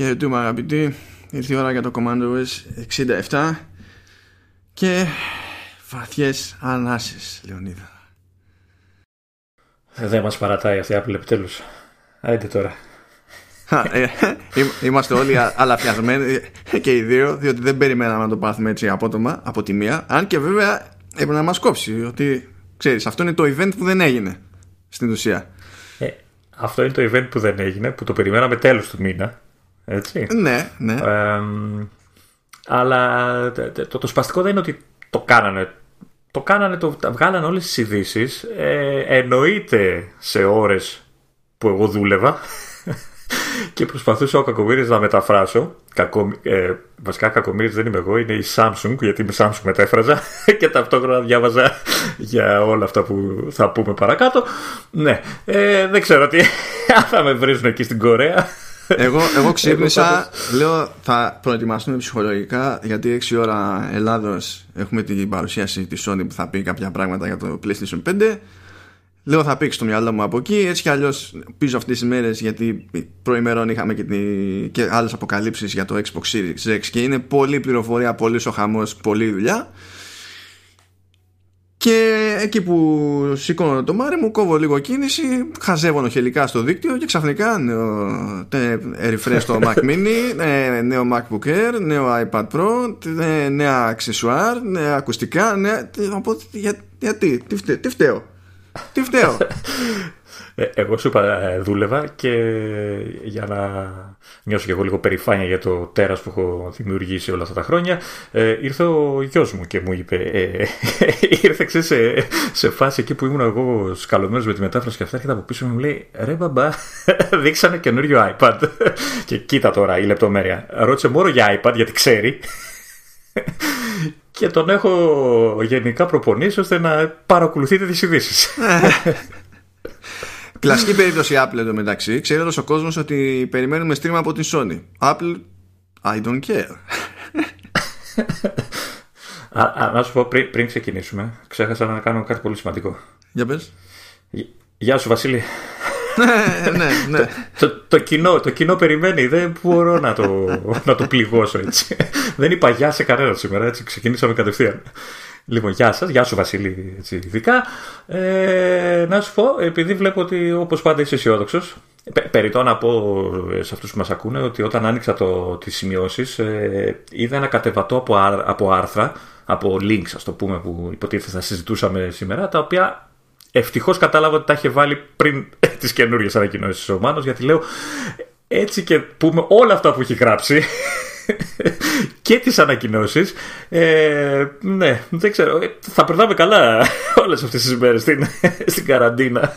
Χαιρετούμε αγαπητοί. Ήρθε η ώρα για το Command OS 67 και βαθιές ανάσες, Λεωνίδα. Δεν μας παρατάει αυτή η Apple επιτέλους. Άιντε τώρα. Ε, είμαστε όλοι αλαφιασμένοι και οι δύο, διότι δεν περιμέναμε να το πάθουμε έτσι απότομα από τη μία. Αν και βέβαια έπρεπε να μας κόψει ότι ξέρεις, αυτό είναι το event που δεν έγινε στην ουσία. Ε, αυτό είναι το event που δεν έγινε, που το περιμέναμε τέλος του μήνα. Έτσι. Ναι, ναι. αλλά το, το, σπαστικό δεν είναι ότι το κάνανε. Το κάνανε, το, βγάλανε όλες τις ειδήσεις. Ε, εννοείται σε ώρες που εγώ δούλευα και προσπαθούσα ο Κακομύρης να μεταφράσω. Κακο, ε, βασικά Κακομύρης δεν είμαι εγώ, είναι η Samsung, γιατί με Samsung μετέφραζα και ταυτόχρονα διάβαζα για όλα αυτά που θα πούμε παρακάτω. Ναι, ε, δεν ξέρω τι θα με βρίζουν εκεί στην Κορέα. Εγώ, εγώ ξύπνησα, λέω θα προετοιμαστούμε ψυχολογικά γιατί 6 ώρα Ελλάδος έχουμε την παρουσίαση της Sony που θα πει κάποια πράγματα για το PlayStation 5 Λέω θα πήξει το μυαλό μου από εκεί. Έτσι κι αλλιώς πίσω αυτές τις μέρες γιατί προημερών είχαμε και, και άλλες αποκαλύψεις για το Xbox Series X και είναι πολλή πληροφορία, πολύ ο χαμός, πολλή δουλειά και εκεί που σηκώνω το μάρι μου, κόβω λίγο κίνηση, χαζεύω νοχελικά στο δίκτυο και ξαφνικά νέο refresh στο Mac Mini, νέο MacBook Air, νέο iPad Pro, νέα αξεσουάρ, νέα ακουστικά. Νέα... Για, γιατί, τι, τι φταίω. Τι φταίω. Ε, εγώ σου είπα ε, δούλευα και για να νιώσω και εγώ λίγο περηφάνεια για το τέρας που έχω δημιουργήσει όλα αυτά τα χρόνια ε, ήρθε ο γιος μου και μου είπε ε, ήρθε σε, σε φάση εκεί που ήμουν εγώ σκαλωμένος με τη μετάφραση και αυτά έρχεται από πίσω μου λέει ρε μπαμπά δείξανε καινούριο iPad και κοίτα τώρα η λεπτομέρεια. Ρώτησε μόνο για iPad γιατί ξέρει και τον έχω γενικά προπονήσει ώστε να παρακολουθείτε τις ειδήσεις. Κλασική περίπτωση Apple εδώ μεταξύ. Ξέρει όλο ο κόσμος ότι περιμένουμε stream από την Sony. Apple, I don't care. α, να σου πω πριν, πριν ξεκινήσουμε, ξέχασα να κάνω κάτι πολύ σημαντικό. Για πες. Γεια σου Βασίλη. ναι, ναι, ναι. Το, το, κοινό, το κοινό περιμένει, δεν μπορώ να το, να το πληγώσω έτσι. δεν είπα γεια σε κανένα σήμερα, έτσι ξεκινήσαμε κατευθείαν. Λοιπόν, γεια σας, γεια σου Βασίλη, έτσι, ειδικά. Ε, να σου πω, επειδή βλέπω ότι όπως πάντα είσαι αισιόδοξος, περιττώ να πω σε αυτούς που μας ακούνε ότι όταν άνοιξα το, τις σημειώσεις ε, είδα ένα κατεβατό από, από άρθρα, από links ας το πούμε που υποτίθεται θα συζητούσαμε σήμερα, τα οποία ευτυχώς κατάλαβα ότι τα είχε βάλει πριν τις καινούριες ανακοινώσεις ο Μάνος, γιατί λέω έτσι και πούμε όλα αυτά που έχει γράψει και τις ανακοινώσεις. Ε, ναι δεν ξέρω. Ε, θα περνάμε καλά όλες αυτές τις μέρες στην, στην καραντίνα.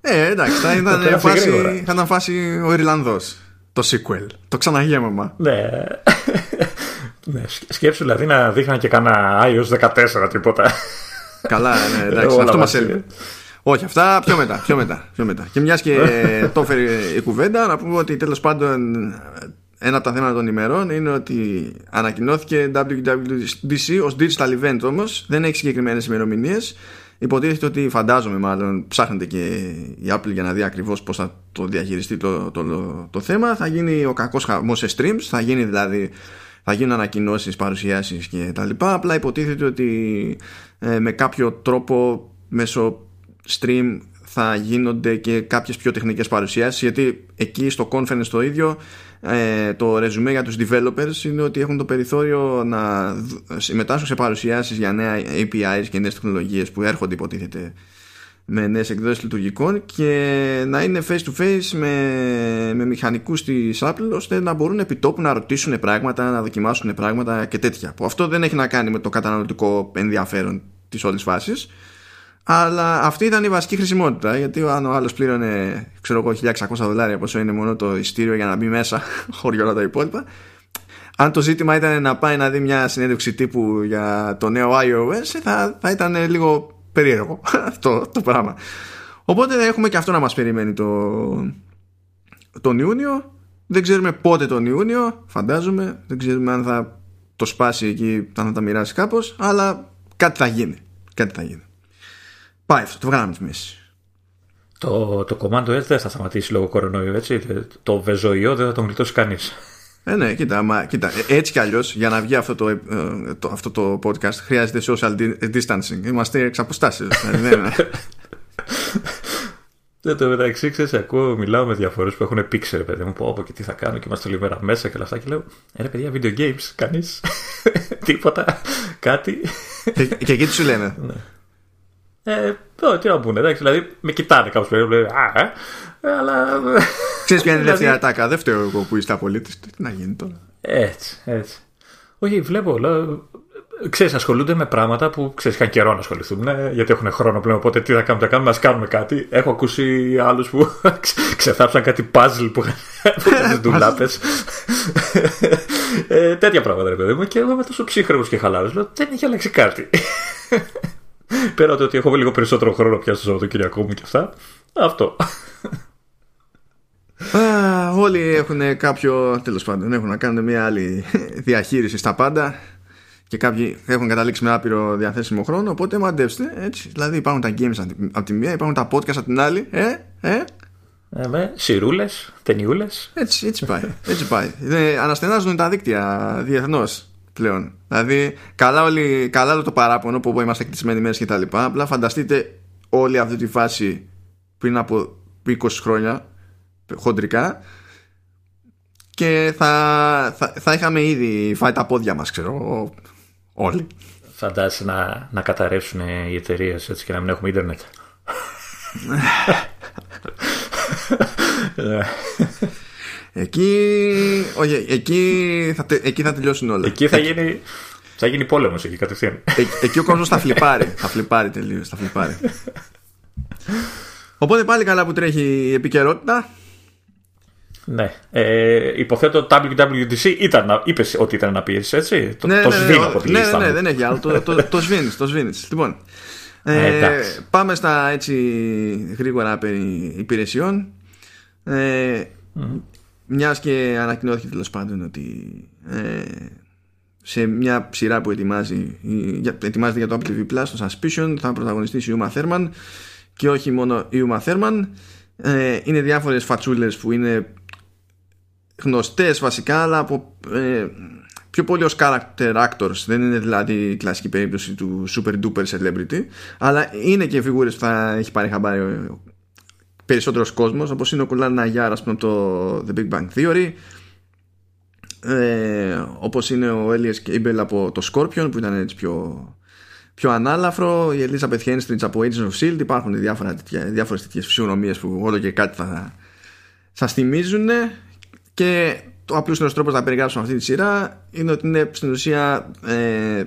Ε εντάξει θα ήταν, φάση, θα ήταν φάση ο Ιρλανδός το sequel. Το ξαναγέμαμα. Ναι. Ναι, σκέψου δηλαδή να δείχναν και κανένα iOS 14 τίποτα. Καλά, ναι, εντάξει, αυτό μας έλειπε. Όχι, αυτά πιο μετά, πιο μετά, πιο μετά. Και μιας και το έφερε η κουβέντα, να πούμε ότι τέλος πάντων ένα από τα θέματα των ημερών είναι ότι ανακοινώθηκε WWDC ως digital event όμως δεν έχει συγκεκριμένες ημερομηνίες. υποτίθεται ότι φαντάζομαι μάλλον ψάχνεται και η Apple για να δει ακριβώς πώς θα το διαχειριστεί το, το, το, το θέμα θα γίνει ο κακός χαμός σε streams θα γίνει δηλαδή θα γίνουν ανακοινώσεις, παρουσιάσεις και τα λοιπά απλά υποτίθεται ότι ε, με κάποιο τρόπο μέσω stream θα γίνονται και κάποιες πιο τεχνικές παρουσιάσεις γιατί εκεί στο conference το ίδιο ε, το ρεζουμέ για τους developers είναι ότι έχουν το περιθώριο να συμμετάσχουν σε παρουσιάσεις για νέα APIs και νέες τεχνολογίες που έρχονται υποτίθεται με νέες εκδόσεις λειτουργικών και να είναι face to face με, με μηχανικούς της Apple ώστε να μπορούν επί τόπου να ρωτήσουν πράγματα, να δοκιμάσουν πράγματα και τέτοια. Που αυτό δεν έχει να κάνει με το καταναλωτικό ενδιαφέρον της όλης φάσης αλλά αυτή ήταν η βασική χρησιμότητα γιατί αν ο άλλος πλήρωνε ξέρω εγώ 1600 δολάρια πόσο είναι μόνο το ειστήριο για να μπει μέσα χωρί όλα τα υπόλοιπα αν το ζήτημα ήταν να πάει να δει μια συνέντευξη τύπου για το νέο iOS θα, θα ήταν λίγο περίεργο αυτό το πράγμα. Οπότε έχουμε και αυτό να μας περιμένει το, τον Ιούνιο. Δεν ξέρουμε πότε τον Ιούνιο, φαντάζομαι. Δεν ξέρουμε αν θα το σπάσει εκεί, αν θα τα μοιράσει κάπως, αλλά κάτι θα γίνει. Κάτι θα γίνει. Πάει αυτό, το βγάλαμε τη μέση. Το, το κομμάτι δεν θα σταματήσει λόγω κορονοϊού, έτσι. Το βεζοϊό δεν θα τον γλιτώσει κανείς. Ε, ναι, κοίτα, μα, κοίτα, ε, έτσι κι αλλιώς για να βγει αυτό το, ε, το, αυτό το podcast χρειάζεται social distancing. Είμαστε εξ αποστάσεως. Δηλαδή, Δεν το μεταξύ, ξέρεις, ακούω, μιλάω με διαφορές που έχουν πήξει, ρε παιδί μου, πω από και τι θα κάνω και είμαστε όλη μέρα μέσα και όλα αυτά. Και λέω, «Ε, ρε παιδιά, video games, κανείς. Τίποτα, κάτι. και, και εκεί τι σου λένε. Ναι. Ε, τι να πούνε, εντάξει, δηλαδή με κοιτάνε κάπω περίπου. Α, ε, αλλά. Ξέρεις ποια είναι η δεύτερη δηλαδή- ατάκα. Δεν φταίω εγώ που είστε απολύτη. Τι να γίνει τώρα. Έτσι, έτσι. Όχι, βλέπω. Λέω, ξέρεις, ασχολούνται με πράγματα που ξέρεις, είχαν καιρό να ασχοληθούν, ναι, γιατί έχουν χρόνο πλέον. Οπότε τι θα κάνουμε, θα κάνουμε, ας κάνουμε κάτι. Έχω ακούσει άλλους που ξεθάψαν κάτι puzzle που είχαν ντουλάπες. ε, τέτοια πράγματα, ρε παιδί μου. Και εγώ είμαι τόσο ψύχρεμος και χαλάρος. Λέω, δεν έχει αλλάξει κάτι. Πέρα το ότι έχω λίγο περισσότερο χρόνο πια στο Σαββατοκύριακό μου και αυτά. Αυτό. Α, όλοι έχουν κάποιο, τέλος πάντων, έχουν να κάνουν μια άλλη διαχείριση στα πάντα και κάποιοι έχουν καταλήξει με άπειρο διαθέσιμο χρόνο. Οπότε μαντέψτε έτσι. Δηλαδή υπάρχουν τα games από τη μία, υπάρχουν τα podcast από την άλλη. Ε, ε. Ε, με σιρούλες, ταινιούλες. Έτσι, έτσι πάει. Έτσι πάει. Ε, αναστενάζουν τα δίκτυα διεθνώς πλέον. Δηλαδή, καλά, όλοι, καλά όλο το παράπονο που είμαστε κλεισμένοι μέρες και τα λοιπά. Απλά φανταστείτε όλη αυτή τη φάση πριν από 20 χρόνια, χοντρικά, και θα, θα, θα είχαμε ήδη φάει τα πόδια μας, ξέρω, όλοι. Φαντάζεσαι να, να καταρρεύσουν οι εταιρείες έτσι και να μην έχουμε ίντερνετ. Εκεί, όχι, εκεί, θα, εκεί θα τελειώσουν όλα. Εκεί θα γίνει, θα γίνει πόλεμος εκεί κατευθείαν. Ε, εκεί ο κόσμος θα φλιπάρει. θα φλιπάρει τελείως. Θα φλιπάρει. Οπότε πάλι καλά που τρέχει η επικαιρότητα. Ναι. Ε, υποθέτω WWDC ήταν, είπες ότι ήταν να πεις έτσι; Το, ναι, το ναι, ναι, σβήνω από τη ναι, ναι, ναι, δεν έχει άλλο. το, το, το σβήνεις, το σβήνεις. Λοιπόν, ε, πάμε στα έτσι γρήγορα περί υπηρεσιών. Ε, mm. Μιας και ανακοινώθηκε τέλος πάντων ότι ε, σε μια σειρά που ετοιμάζει, ετοιμάζεται για το Apple TV Plus το Suspicion θα πρωταγωνιστήσει η Uma Thurman και όχι μόνο η Uma Thurman. Ε, είναι διάφορες φατσούλες που είναι γνωστές βασικά αλλά από ε, πιο πολύ ως character actors. Δεν είναι δηλαδή η κλασική περίπτωση του super duper celebrity αλλά είναι και φιγούρες που θα έχει πάρει χαμπάρι περισσότερος κόσμος όπως είναι ο Κουλάν Ναγιάρ από το The Big Bang Theory ε, όπως είναι ο Elias Cable από το Scorpion που ήταν έτσι πιο, πιο ανάλαφρο η Elizabeth Henstridge από Agents of S.H.I.E.L.D. υπάρχουν διάφορα, διάφορες τέτοιες φυσιονομίες που όλο και κάτι θα σας θυμίζουν και το απλούστερος τρόπος να περιγράψουμε αυτή τη σειρά είναι ότι είναι στην ουσία ε,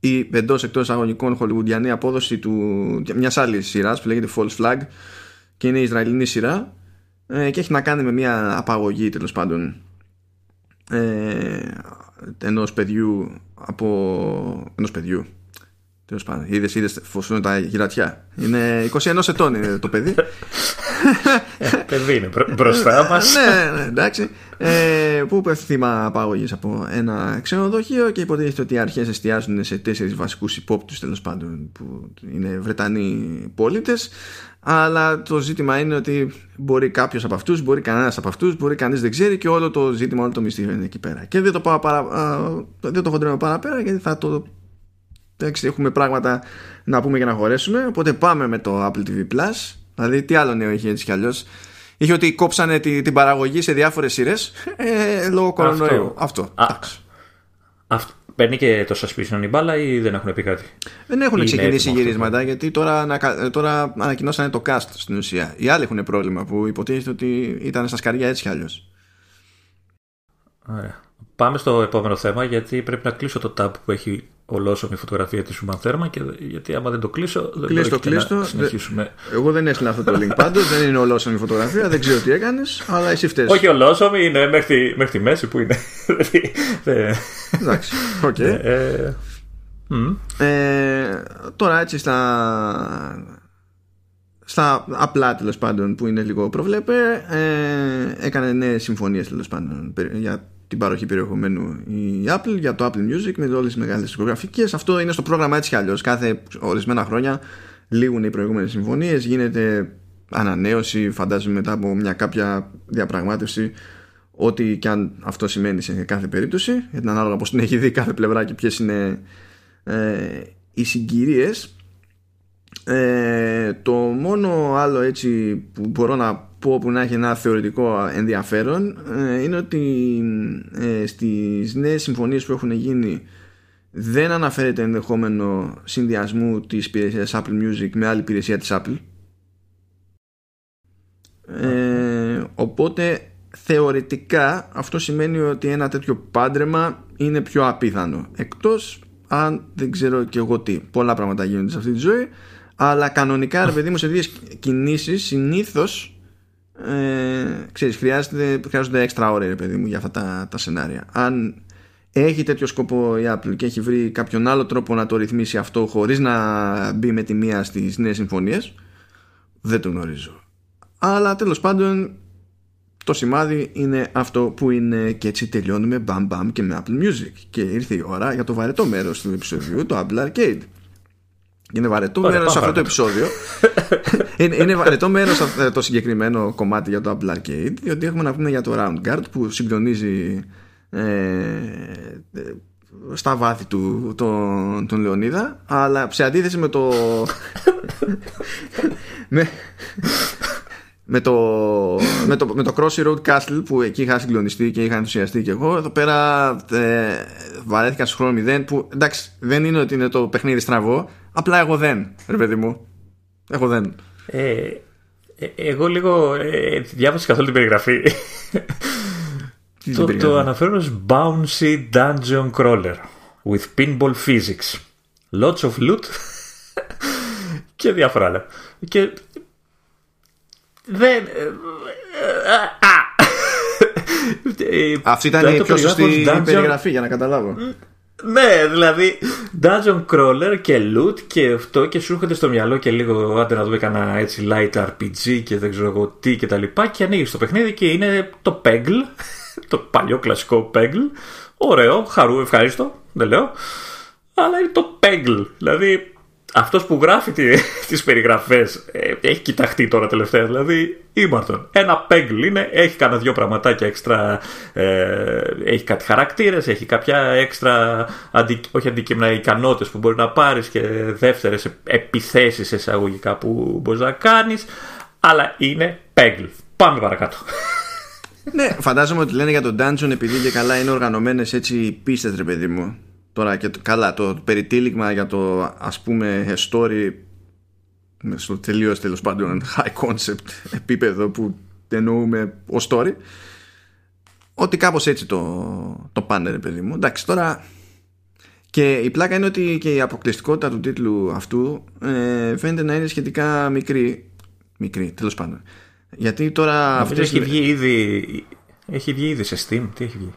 η εντός εκτός αγωνικών χολιγουντιανή απόδοση του, μιας άλλης σειράς που λέγεται False Flag και είναι η Ισραηλινή σειρά ε, και έχει να κάνει με μια απαγωγή τέλο πάντων ε, ενός παιδιού από ενός παιδιού Τέλο πάντων, είδε, είδε φωσούν τα γυρατιά. Είναι 21 ετών είναι το παιδί. Ε, παιδί είναι μπροστά μας. ναι, ναι, εντάξει. Ε, που πέφτει θύμα απαγωγή από ένα ξενοδοχείο και υποτίθεται ότι οι αρχές εστιάζουν σε τέσσερις βασικούς υπόπτους τέλος πάντων που είναι Βρετανοί πολίτες. Αλλά το ζήτημα είναι ότι μπορεί κάποιος από αυτούς, μπορεί κανένας από αυτούς, μπορεί κανείς δεν ξέρει και όλο το ζήτημα, όλο το μυστήριο είναι εκεί πέρα. Και δεν το, πάω παρα, δεν το χοντρέω παραπέρα γιατί θα το Εντάξει, έχουμε πράγματα να πούμε για να χωρέσουμε. Οπότε πάμε με το Apple TV Plus. Δηλαδή, τι άλλο νέο είχε έτσι κι αλλιώς. Είχε ότι κόψανε τη, την παραγωγή σε διάφορες σειρές ε, λόγω κορονοϊού. Αυτό. Αυτό. αυτό. Παίρνει και το suspicion η μπάλα ή δεν έχουν πει κάτι; Δεν έχουν ξεκινήσει γυρίσματα γιατί τώρα, τώρα ανακοινώσανε το cast στην ουσία. Οι άλλοι έχουν πρόβλημα που υποτίθεται ότι ήταν στα σκαριά έτσι κι αλλιώς. Ωραία. Πάμε στο επόμενο θέμα γιατί πρέπει να κλείσω το tab που έχει ολόσωμη φωτογραφία της Σουμαν Θέρμα και γιατί άμα δεν το κλείσω δεν κλείστο, κλείστο. να συνεχίσουμε. Εγώ δεν έστειλα αυτό το link πάντως, δεν είναι ολόσωμη φωτογραφία, δεν ξέρω τι έκανες, αλλά εσύ φταίς. Όχι ολόσωμη, είναι μέχρι, μέχρι τη μέση που είναι. Εντάξει, ok. Okay. Ε, ε, τώρα έτσι στα, στα απλά τέλος πάντων που είναι λίγο προβλέπε ε, έκανε νέες συμφωνίες τέλος πάντων για την παροχή περιεχομένου. Η Apple για το Apple Music με όλες τις μεγάλες δισκογραφικές αυτό είναι στο πρόγραμμα έτσι κι αλλιώς. Κάθε ορισμένα χρόνια λήγουν οι προηγούμενες συμφωνίες. Γίνεται ανανέωση φαντάζομαι μετά από μια κάποια διαπραγμάτευση ό,τι και αν αυτό σημαίνει σε κάθε περίπτωση. Γιατί ανάλογα πως την έχει δει κάθε πλευρά και ποιες είναι ε, οι συγκυρίες. Ε, το μόνο άλλο έτσι που μπορώ να πω που να έχει ένα θεωρητικό ενδιαφέρον ε, είναι ότι ε, στις νέες συμφωνίες που έχουν γίνει δεν αναφέρεται ενδεχόμενο συνδυασμού της υπηρεσίας Apple Music με άλλη υπηρεσία της Apple. Ε, οπότε θεωρητικά αυτό σημαίνει ότι ένα τέτοιο πάντρεμα είναι πιο απίθανο. Εκτός αν δεν ξέρω και εγώ τι. Πολλά πράγματα γίνονται σε αυτή τη ζωή αλλά κανονικά ρε παιδί μου σε δύο κινήσεις συνήθως ε, ξέρεις χρειάζεται, χρειάζονται έξτρα ώρες ρε παιδί μου για αυτά τα, τα σενάρια. Αν έχει τέτοιο σκοπό η Apple και έχει βρει κάποιον άλλο τρόπο να το ρυθμίσει αυτό χωρίς να μπει με τη μία στις νέες συμφωνίες δεν το γνωρίζω. Αλλά τέλος πάντων το σημάδι είναι αυτό που είναι και έτσι τελειώνουμε μπαμ μπαμ και με Apple Music. Και ήρθε η ώρα για το βαρετό μέρος του επεισοδίου το Apple Arcade είναι βαρετό μέρος αυτό το επεισόδιο. είναι, είναι βαρετό μέρος το συγκεκριμένο κομμάτι για το Apple Arcade, διότι έχουμε να πούμε για το Round Guard που συγκλονίζει ε, στα βάθη του τον, τον Λεωνίδα, αλλά σε αντίθεση με το. με, με το, με το, με το Crossy Road Castle που εκεί είχα συγκλονιστεί και είχα ενθουσιαστεί και εγώ. Εδώ πέρα ε, βαρέθηκα στο χρόνο 0 που εντάξει δεν είναι ότι είναι το παιχνίδι στραβό απλά εγώ δεν ρε παιδί μου. Εγώ δεν. Ε, ε εγώ λίγο ε, διάβασα καθόλου την περιγραφή. Το, το αναφέρω ως Bouncy Dungeon Crawler with pinball physics. Lots of loot και διάφορα άλλα. Και δεν. Ε, ε, Αυτή ήταν η πιο σωστή περιγραφή για να καταλάβω. Ναι, δηλαδή Dungeon Crawler και Loot και αυτό και σου έρχεται στο μυαλό και λίγο άντε να δούμε κανένα έτσι light RPG και δεν ξέρω εγώ τι και τα λοιπά και ανοίγεις το παιχνίδι και είναι το Peggle, το παλιό κλασικό Peggle, ωραίο, χαρού, ευχαρίστω, δεν λέω, αλλά είναι το Peggle, δηλαδή αυτός που γράφει τις περιγραφές ε, έχει κοιταχτεί τώρα τελευταία. Δηλαδή, ήμαρτον. Ένα πέγκλ είναι, έχει κανένα δυο πραγματάκια έξτρα. Ε, έχει κάτι χαρακτήρες, έχει κάποια έξτρα αντι, όχι αντικείμενα ικανότητες που μπορεί να πάρεις και δεύτερες επιθέσεις εισαγωγικά που μπορείς να κάνεις. Αλλά είναι πέγκλ. Πάμε παρακάτω. ναι, φαντάζομαι ότι λένε για τον Dungeon επειδή και καλά είναι οργανωμένες έτσι πίστες, ρε παιδί μου. Τώρα και καλά το περιτύλιγμα για το ας πούμε story στο τελείως τέλος πάντων high concept επίπεδο που εννοούμε ως story ότι κάπως έτσι το, το πάνε ρε παιδί μου. Εντάξει τώρα και η πλάκα είναι ότι και η αποκλειστικότητα του τίτλου αυτού ε, φαίνεται να είναι σχετικά μικρή. Μικρή τέλος πάντων. Γιατί τώρα αυτές... έχει βγει ήδη έχει βγει ήδη σε Steam. Τι έχει βγει;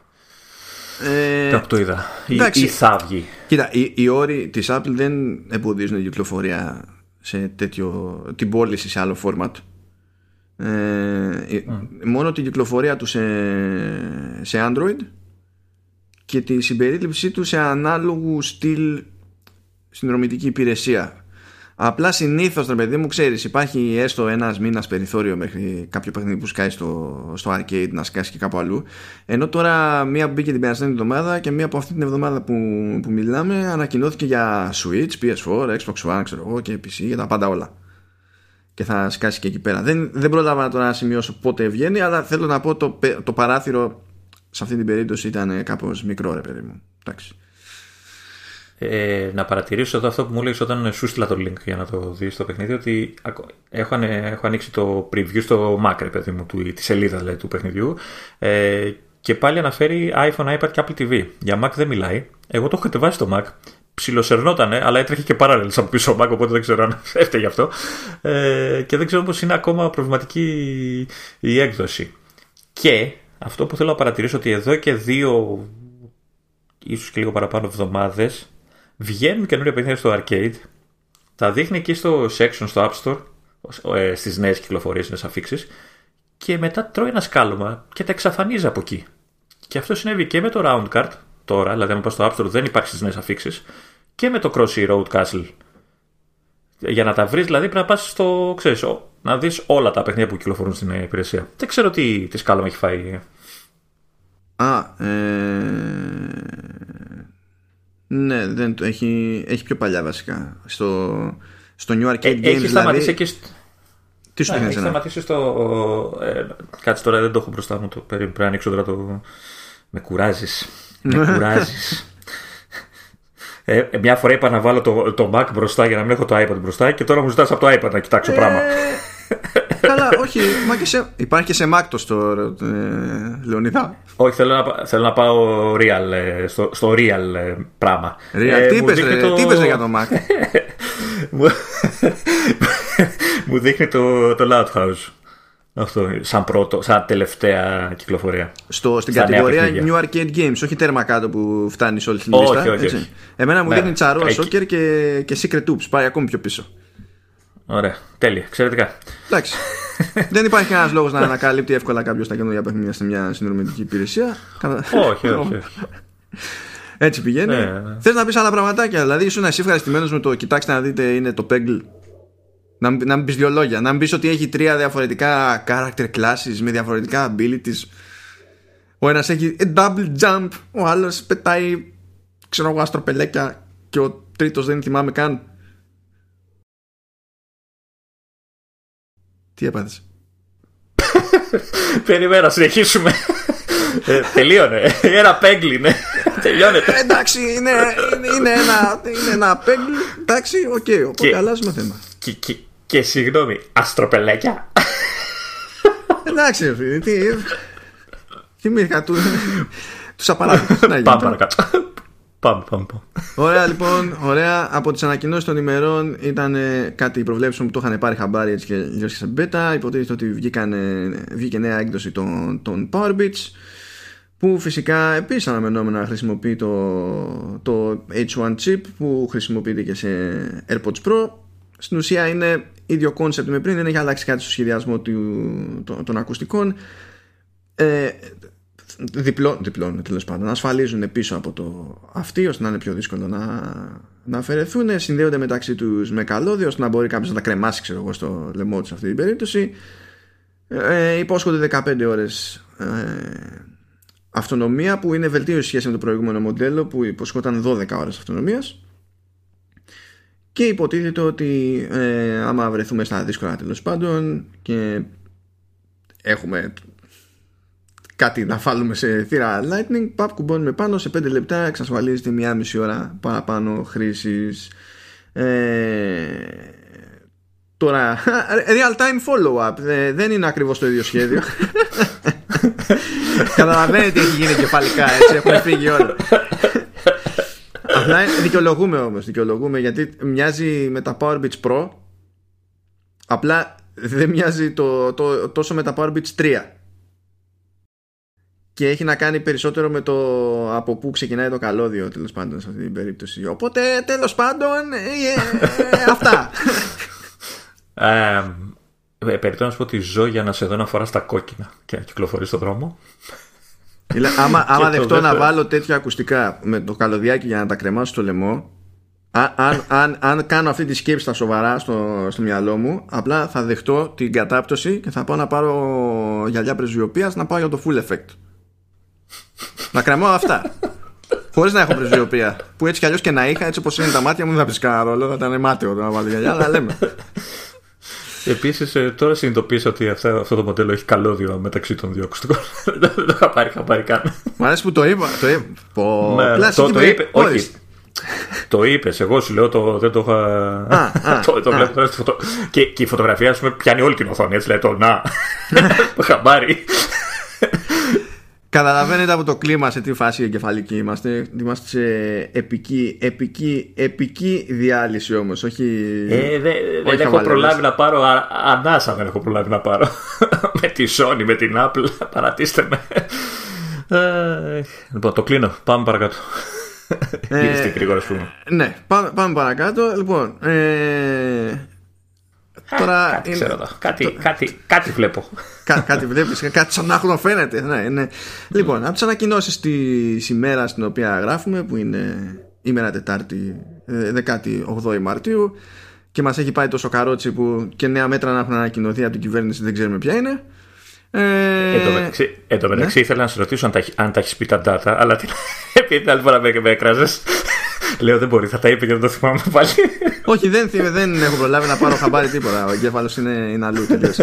Ε, Κάπου το είδα. Εντάξει, ή, θα βγει. Κοίτα, οι, οι όροι της Apple δεν εμποδίζουν την κυκλοφορία σε τέτοιο, την πώληση σε άλλο format. Ε, Μόνο την κυκλοφορία του σε, σε Android και τη συμπερίληψή του σε ανάλογου στυλ συνδρομητική υπηρεσία. Απλά συνήθως, ρε παιδί μου, ξέρεις, υπάρχει έστω ένας μήνας περιθώριο μέχρι κάποιο παιχνίδι που σκάει στο, στο arcade να σκάσει και κάπου αλλού. Ενώ τώρα μία μπήκε την περασμένη εβδομάδα και μία από αυτή την εβδομάδα που, που μιλάμε ανακοινώθηκε για Switch, PS4, Xbox One, ξέρω εγώ και PC, για τα πάντα όλα. Και θα σκάσει και εκεί πέρα. Δεν, δεν πρόλαβα τώρα να σημειώσω πότε βγαίνει, αλλά θέλω να πω το, το παράθυρο σε αυτή την περίπτωση ήταν κάπως μικρό, ρε παιδί μου. Εντάξει ε, να παρατηρήσω εδώ αυτό που μου έλεγες όταν σου στείλα το link για να το δεις στο παιχνίδι ότι έχω, έχω ανοίξει το preview στο Mac, ρε παιδί μου, του, τη σελίδα δηλαδή, του παιχνιδιού ε, και πάλι αναφέρει iPhone, iPad και Apple TV. Για Mac δεν μιλάει. Εγώ το έχω κατεβάσει στο Mac. Ψιλοσερνότανε, αλλά έτρεχε και παράλληλα από πίσω ο Mac, οπότε δεν ξέρω αν έφταιγε αυτό. Ε, και δεν ξέρω πώς είναι ακόμα προβληματική η έκδοση. Και αυτό που θέλω να παρατηρήσω ότι εδώ και δύο ίσως και λίγο παραπάνω εβδομάδες βγαίνουν καινούργια παιχνίδια στο arcade, τα δείχνει εκεί στο section στο App Store, ε, στις νέες κυκλοφορίες, νέες αφήξεις, και μετά τρώει ένα σκάλωμα και τα εξαφανίζει από εκεί. Και αυτό συνέβη και με το Round Card τώρα, δηλαδή αν πας στο App Store δεν υπάρχει στις νέες αφήξεις, και με το Crossy Road Castle. Για να τα βρεις, δηλαδή πρέπει να πας στο. ξέρεις, να δεις όλα τα παιχνίδια που κυκλοφορούν στην υπηρεσία. Δεν ξέρω τι, τι σκάλωμα έχει φάει Α, ε, ναι, δεν, έχει, έχει πιο παλιά βασικά. Στο, στο New Arcade ε, Games έχει δηλαδή- σταματήσει δηλαδή... και... Τι σου ναι, έχει σταματήσει στο. Ε, κάτσε τώρα, δεν το έχω μπροστά μου. Το, πρέπει να ανοίξω τώρα το. Με κουράζεις. Με κουράζεις. Ε, μια φορά είπα να βάλω το, το Mac μπροστά για να μην έχω το iPad μπροστά και τώρα μου ζητάς από το iPad να κοιτάξω ε, πράγμα. Καλά, όχι. Μα και σε, υπάρχει και σε Mac το στο ε, Λεωνιδά. Όχι, θέλω να, θέλω να πάω real, ε, στο, στο real ε, πράγμα. Real. Ε, τι είπες, ρε, το... τι είπες για το Mac; μου δείχνει το, το Loud House. Αυτό, σαν πρώτο, σαν τελευταία κυκλοφορία. Στο, στην κατηγορία New Arcade Games, όχι τέρμα κάτω που φτάνει σε όλη την λίστα. Όχι, όχι, όχι. Εμένα μου ναι. δείχνει τσαρό, σόκερ και, και Secret Oops. Πάει ακόμη πιο πίσω. Ωραία, τέλεια, εξαιρετικά. Εντάξει. Δεν υπάρχει κανένας λόγος να ανακαλύπτει εύκολα κάποιος τα καινούργια παιχνίδια σε μια συνδρομητική υπηρεσία. όχι, όχι. Έτσι πηγαίνει. Ναι, ναι. Θες να πεις άλλα πραγματάκια, δηλαδή ήσουν εσύ ευχαριστημένος με το κοιτάξτε να δείτε είναι το Peggle να, να μην πει δύο λόγια. Να μην πει ότι έχει τρία διαφορετικά character classes με διαφορετικά abilities. Ο ένας έχει double jump, ο άλλος πετάει ξέρω εγώ αστροπελέκια και ο τρίτος δεν θυμάμαι καν. Τι έπαθες Περιμένω, συνεχίσουμε. ε, τελείωνε. Ένα Peggle, ναι. Τελειώνεται. Ε, εντάξει, είναι, είναι, είναι, ένα, είναι ένα Peggle. Εντάξει, ok, okay, οπότε και, αλλάζουμε θέμα. Και, και, και συγγνώμη, αστροπελέκια. Εντάξει, φίλε, τι. Θυμήθηκα του. Τους απαράδεκτου. Πάμε παρακάτω. Πάμε, πάμε, πάμε. Ωραία, λοιπόν, ωραία. Από τις ανακοινώσεις των ημερών ήταν κάτι προβλέψιμο που το είχαν πάρει χαμπάρι έτσι και λίγο σε μπέτα. Υποτίθεται ότι βγήκανε, βγήκε νέα έκδοση των, των Powerbits που φυσικά επίσης αναμενόμενα χρησιμοποιεί το, το H1 chip που χρησιμοποιείται και σε AirPods Pro στην ουσία είναι ίδιο κόνσεπτ με πριν, δεν έχει αλλάξει κάτι στο σχεδιασμό του, των, ακουστικών. Ε, διπλών, διπλών τέλος πάντων, ασφαλίζουν πίσω από το αυτή ώστε να είναι πιο δύσκολο να, να αφαιρεθούν. Συνδέονται μεταξύ τους με καλώδιο ώστε να μπορεί κάποιος να τα κρεμάσει, ξέρω εγώ, στο λαιμό τους σε αυτή την περίπτωση. Ε, υπόσχονται 15 ώρες ε, αυτονομία που είναι βελτίωση σχέση με το προηγούμενο μοντέλο που υποσχόταν 12 ώρες αυτονομίας και υποτίθεται ότι ε, άμα βρεθούμε στα δύσκολα τέλος πάντων και έχουμε κάτι να φάλουμε σε θύρα lightning παπ κουμπώνουμε πάνω σε 5 λεπτά εξασφαλίζεται μία μισή ώρα παραπάνω χρήσης ε, τώρα real time follow up δεν είναι ακριβώς το ίδιο σχέδιο καταλαβαίνετε τι έχει γίνει κεφαλικά έτσι έχουν φύγει όλα Απλά δικαιολογούμε όμως. Δικαιολογούμε γιατί μοιάζει με τα Powerbits Pro. Απλά δεν μοιάζει το, το, τόσο με τα Powerbits 3. Και έχει να κάνει περισσότερο με το από πού ξεκινάει το καλώδιο τέλος πάντων σε αυτή την περίπτωση. Οπότε τέλος πάντων ε, ε, αυτά. Ε, να σου πω ότι ζω για να σε δω να φοράς τα κόκκινα και να κυκλοφορείς στον δρόμο άμα άμα δεχτώ να βάλω τέτοια ακουστικά με το καλωδιάκι για να τα κρεμάσω στο λαιμό, αν, αν, αν κάνω αυτή τη σκέψη στα σοβαρά στο, στο μυαλό μου, απλά θα δεχτώ την κατάπτωση και θα πάω να πάρω γυαλιά πρεσβειοποίηση να πάω για το full effect. Να κρεμάω αυτά. Χωρίς να έχω πρεσβειοποία. Που έτσι κι αλλιώς και να είχα, έτσι όπως είναι τα μάτια μου, δεν θα πεις κανένα ρόλο. Θα ήταν μάτιο να βάλω γυαλιά, αλλά λέμε. Επίσης, ε, τώρα συνειδητοποίησα ότι αυτό, αυτό το μοντέλο έχει καλώδιο μεταξύ των δύο ακουστικών. δεν το είχα πάρει χαμπάρι καν. Μ' αρέσει που το είπα. Το, είπα. Πω, ναι, το, το είπε. Όχι. το είπες, εγώ σου λέω το, δεν το είχα. το, το βλέπω τώρα στη φωτο... και, και η φωτογραφία, ας πούμε, πιάνει όλη την οθόνη. Έτσι λέει το να. το χαμπάρι. Καταλαβαίνετε από το κλίμα σε τι φάση εγκεφαλική είμαστε. Είμαστε σε επική, επική, επική διάλυση όμως, όχι... Ε, δεν δε έχω προλάβει να πάρω, α, ανάσα δεν έχω προλάβει να πάρω. με τη Sony, με την Apple, παρατήστε με. Ε, λοιπόν, το κλείνω. Πάμε παρακάτω. Ε, γρήγορα, Ναι, πάμε, πάμε παρακάτω. Λοιπόν, ε, Τώρα κάτι είναι... ξέρω εδώ. Κάτι, κάτι, κάτι βλέπω. Κά, κάτι βλέπεις, κάτι σαν να φαίνεται. Ναι, ναι. Λοιπόν, από τις ανακοινώσεις της ημέρας στην οποία γράφουμε, που είναι ημέρα Τετάρτη, 18η ε, Μαρτίου, και μας έχει πάει τόσο καρότσι που και νέα μέτρα να έχουν ανακοινωθεί από την κυβέρνηση δεν ξέρουμε ποια είναι. Ε, εν τω μεταξύ, ναι. ήθελα να σε ρωτήσω αν τα, αν τα έχεις πει τα data, αλλά την, επειδή την άλλη φορά με, με έκραζες. Λέω δεν μπορεί, θα τα είπε και δεν το θυμάμαι πάλι. Όχι, δεν, δεν έχω προλάβει να πάρω χαμπάρι τίποτα. Ο εγκέφαλος είναι, είναι αλλού τελείως.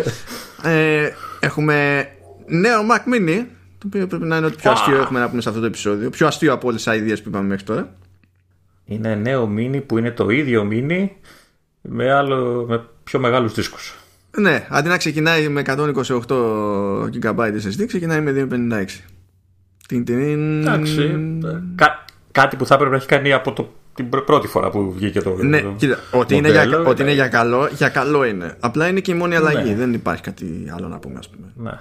ε, έχουμε νέο Mac Mini, το οποίο πρέπει να είναι ό,τι πιο αστείο έχουμε να πούμε σε αυτό το επεισόδιο. Πιο αστείο από όλες τις ideas που είπαμε μέχρι τώρα. Είναι νέο Mini που είναι το ίδιο Mini με, άλλο, με πιο μεγάλους δίσκους. Ναι, αντί να ξεκινάει με 128 GB SSD, ξεκινάει με 256. Εντάξει. Κά, κάτι που θα έπρεπε να έχει κάνει από το, την πρώτη φορά που βγήκε το. Ναι, το κοίτα, ότι, είναι για, ότι είναι για καλό, για καλό είναι. Απλά είναι και η μόνη αλλαγή. Ναι. Δεν υπάρχει κάτι άλλο να πούμε, ας πούμε. Ναι.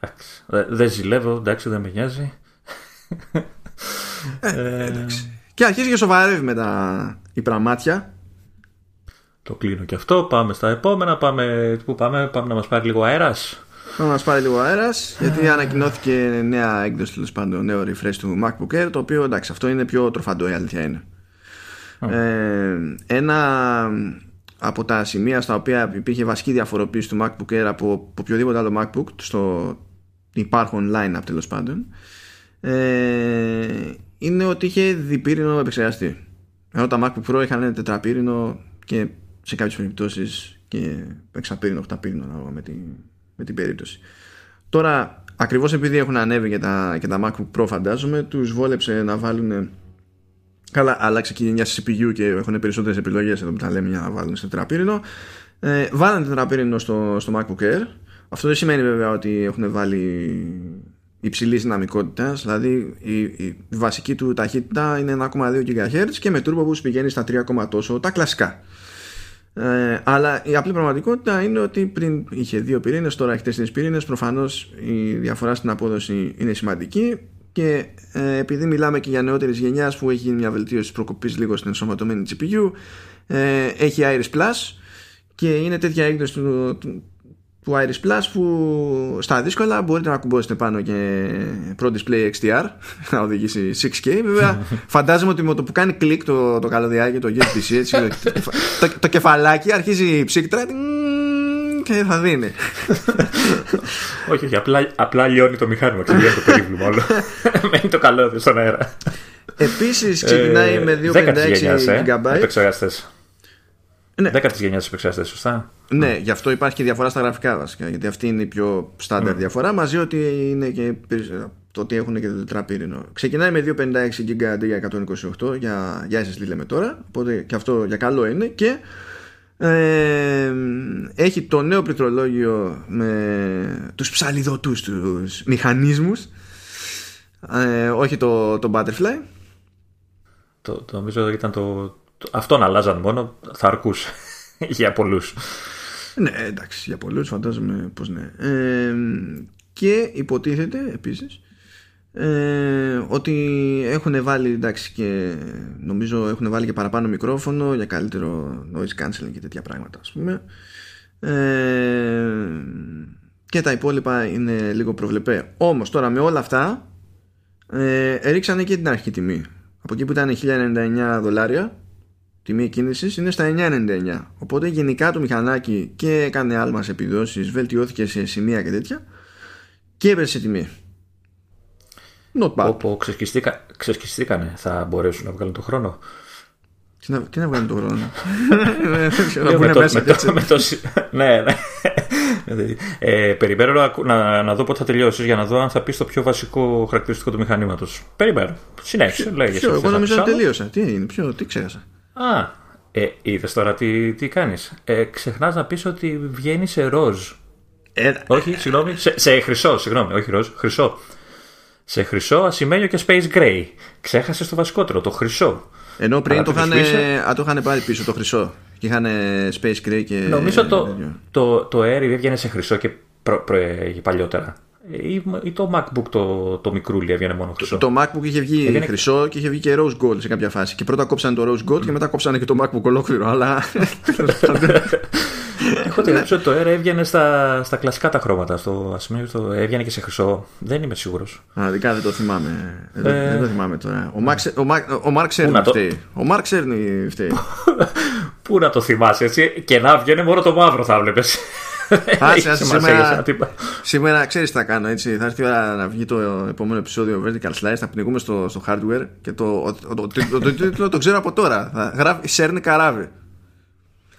Εντάξει. Δεν ζηλεύω, εντάξει, δεν με νοιάζει. Ε, εντάξει. Και αρχίζει και σοβαρεύει με τα υπραμάτια το κλείνω και αυτό. Πάμε στα επόμενα. Πάμε, πού πάμε, πάμε να μας πάρει λίγο αέρας. Πάμε να μας πάρει λίγο αέρας, γιατί ανακοινώθηκε νέα έκδοση τέλος πάντων, νέο refresh του MacBook Air. Το οποίο εντάξει, αυτό είναι πιο τροφαντό, η αλήθεια είναι. Ε, ένα από τα σημεία στα οποία υπήρχε βασική διαφοροποίηση του MacBook Air από οποιοδήποτε άλλο MacBook στο υπάρχον line-up τέλος πάντων ε, είναι ότι είχε διπύρινο επεξεργαστή. Ενώ τα MacBook Pro είχαν τετραπύρινο και σε κάποιες περιπτώσεις και εξαπύρινο, οχταπύρινο ανάλογα με, την, με την περίπτωση. Τώρα, ακριβώς επειδή έχουν ανέβει και τα, και τα MacBook Pro φαντάζομαι, τους βόλεψε να βάλουν Καλά, άλλαξε και η γενιά CPU και έχουν περισσότερες επιλογές εδώ που τα λέμε για να βάλουν σε τετραπύρινο. Ε, βάλανε τετραπύρινο στο, στο MacBook Air. Αυτό δεν σημαίνει βέβαια ότι έχουν βάλει υψηλής δυναμικότητας, δηλαδή η, η, βασική του ταχύτητα είναι 1,2 GHz και με turbo που πηγαίνει στα 3, τόσο τα κλασικά. Ε, αλλά η απλή πραγματικότητα είναι ότι πριν είχε δύο πυρήνες, τώρα έχει τέσσερις πυρήνες. Προφανώς η διαφορά στην απόδοση είναι σημαντική και ε, επειδή μιλάμε και για νεότερης γενιάς που έχει γίνει μια βελτίωση της προκοπής λίγο στην ενσωματωμένη GPU, ε, έχει Iris Plus και είναι τέτοια έκδοση του, του Iris Plus που στα δύσκολα μπορείτε να κουμπώσετε πάνω και Pro Display XDR να οδηγήσει 6K βέβαια φαντάζομαι ότι με το που κάνει κλικ το, το καλωδιάκι το USB-C έτσι, το, το, κεφαλάκι αρχίζει η ψύκτρα και θα δίνει. Όχι όχι απλά, απλά λιώνει το μηχάνημα και το περίβλημα όλο. Μένει το καλώδιο στον αέρα. Επίσης ξεκινάει με 256 GB επεξεργαστές ναι. 10 τη γενιάς επεξεργαστές, σωστά; Ναι, γι' αυτό υπάρχει και διαφορά στα γραφικά βασικά. Γιατί αυτή είναι η πιο στάνταρ mm. διαφορά. Μαζί ότι είναι και το ότι έχουν και το τετραπύρινο. Ξεκινάει με 256 GB αντί για 128 για, για SSD λέμε τώρα. Οπότε και αυτό για καλό είναι. Και ε, έχει το νέο πληκτρολόγιο με τους ψαλιδωτούς τους μηχανισμούς ε, όχι το, το Butterfly το, το νομίζω ήταν το, αυτόν αλλάζαν μόνο, θα αρκούσε για πολλούς. Ναι, εντάξει, για πολλούς φαντάζομαι πως ναι. Ε, και υποτίθεται επίσης ε, ότι έχουν βάλει εντάξει και νομίζω έχουν βάλει και παραπάνω μικρόφωνο για καλύτερο noise cancelling και τέτοια πράγματα ας πούμε ε, και τα υπόλοιπα είναι λίγο προβλεπέ όμως τώρα με όλα αυτά ε, ρίξανε και την αρχική τιμή από εκεί που ήταν 1099 δολάρια τιμή κίνησης είναι στα 9,99. Οπότε γενικά το μηχανάκι και έκανε άλμα σε επιδόσεις, βελτιώθηκε σε σημεία και τέτοια και έπεσε σε τιμή. Not bad. Όπου ξεσκιστήκανε, θα μπορέσουν να βγάλουν το χρόνο; Τι να, τι να βγάλουν το χρόνο; Ναι, ναι. Ε, περιμένω να, να, να, δω πότε θα τελειώσεις για να δω αν θα πεις το πιο βασικό χαρακτηριστικό του μηχανήματος. Περιμένω. Συνέχισε. Ποιο, εγώ νομίζω ότι τελείωσα. Τι είναι, ποιο, τι ξέχασα. Α, ε, είδες τώρα τι, τι κάνεις. Ε, Ξεχνάς να πεις ότι βγαίνει σε ροζ. Ε, όχι, συγγνώμη. Σε, σε χρυσό, συγγνώμη, όχι ροζ, χρυσό. Σε χρυσό, ασημένιο και space gray. Ξέχασες το βασικότερο, το χρυσό. Ενώ πριν το είχαν, το είχαν πάρει πίσω το χρυσό. Και είχαν space gray και. Νομίζω το, το, το Air έβγαινε σε χρυσό και προ, προ, παλιότερα ή, το MacBook το, το μικρούλι έβγαινε μόνο χρυσό; Το, το MacBook είχε βγει έβγαινε... χρυσό και είχε βγει και rose gold σε κάποια φάση. Και πρώτα κόψανε το rose gold και μετά κόψανε και το MacBook ολόκληρο. Αλλά. Έχω την άποψη ότι το Air έβγαινε στα, στα κλασικά τα χρώματα. Στο ασημένιο το έβγαινε και σε χρυσό. Δεν είμαι σίγουρος. Α, δικά δεν το θυμάμαι. Ε... Δεν το θυμάμαι τώρα. Ο, Max, ο, ο, ο Μάρκ ξέρει φταίει. Ο Μάρκ φταίει. Πού να το θυμάσαι έτσι. Και να βγαίνει μόνο το μαύρο θα βλέπεις. Άσε, άσε, σήμερα, σήμερα ξέρεις τι θα κάνω. Έτσι. Θα έρθει η ώρα να βγει το επόμενο επεισόδιο Vertical Slice. Θα πνιγούμε στο, στο hardware και το, το, το, το, το, ξέρω από τώρα. Θα γράφει Σέρνη Καράβι.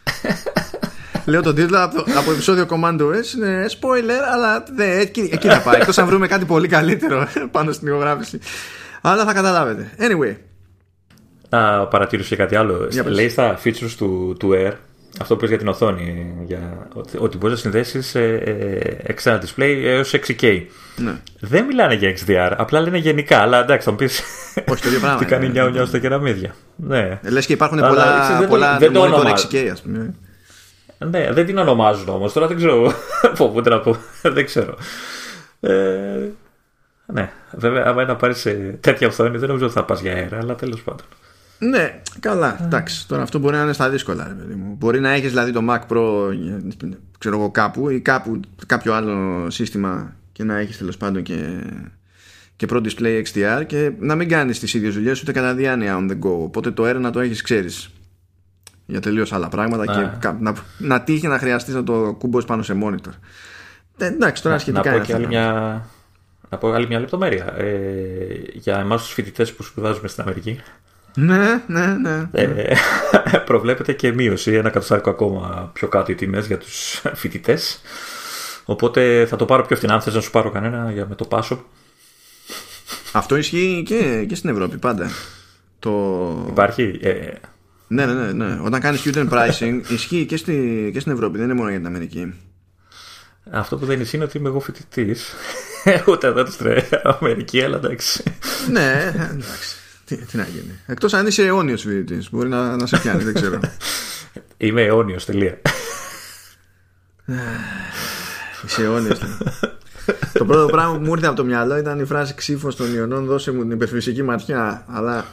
Λέω τον τίτλο από, από επεισόδιο Commando S είναι spoiler, αλλά δε, εκεί, εκεί θα πάει. Εκτός αν βρούμε κάτι πολύ καλύτερο πάνω στην ηχογράφηση. Αλλά θα καταλάβετε. Anyway. Να παρατήρησε και κάτι άλλο. Λέει στα features του, του Air αυτό που για την οθόνη, για, ότι, ότι μπορείς να συνδέσεις ε, ε, external display έως 6K. Ναι. Δεν μιλάνε για XDR, απλά λένε γενικά. Αλλά εντάξει, θα μου πεις. Όχι το ίδιο πράγμα. Τι κάνει νιάου νιάου στα κεραμίδια. Ναι. Λες και υπάρχουν αλλά, πολλά, δεν, πολλά δεν, το 6K, ας πούμε. Ναι, δεν την ονομάζουν όμως. Τώρα δεν ξέρω. Φοβούνται να πω. δεν ξέρω. Ε, ναι, βέβαια, άμα να πάρεις τέτοια οθόνη, δεν νομίζω ότι θα πας για αέρα, αλλά τέλος πάντων. Ναι, καλά. Εντάξει, τώρα αυτό μπορεί να είναι στα δύσκολα. Ρε, παιδί μου. Μπορεί να έχεις δηλαδή το Mac Pro ξέρω εγώ, κάπου ή κάπου κάποιο άλλο σύστημα και να έχεις τέλος πάντων και, και Pro Display XDR και να μην κάνεις τις ίδιες δουλειές ούτε κατά διάνοια on the go. Οπότε το Air να το έχεις, ξέρεις. Για τελείως άλλα πράγματα και να, να τύχει να χρειαστείς να το κουμπώσεις πάνω σε monitor. Ε, εντάξει, τώρα σχετικά να πω και άλλη μια, να πω άλλη μια λεπτομέρεια. Ε, για εμάς τους φοιτητές που σπουδάζουμε στην Αμερική, ναι, ναι, ναι. Ε, προβλέπεται και μείωση, ένα κατοστάρικο ακόμα πιο κάτω οι τιμές για τους φοιτητές. Οπότε θα το πάρω πιο φθηνά. Αν θες να σου πάρω κανένα για με το πάσο. Αυτό ισχύει και, και στην Ευρώπη πάντα. Το... Υπάρχει. Ε... Ναι, ναι, ναι, ναι. Όταν κάνεις student pricing ισχύει και, στη, και στην Ευρώπη, δεν είναι μόνο για την Αμερική. Αυτό που δεν ισχύει είναι ότι είμαι εγώ φοιτητής. Ούτε εδώ στην Αμερική, αλλά εντάξει. ναι, εντάξει. Τι, τι να γίνει. Εκτός αν είσαι αιώνιος φοιτητής. Μπορεί να, να σε πιάνει, δεν ξέρω. Είμαι αιώνιος, τελεία. είσαι αιώνιος. το πρώτο πράγμα που μου ήρθε από το μυαλό ήταν η φράση ξύφο των Ιωνών δώσε μου την υπερφυσική ματιά. Αλλά.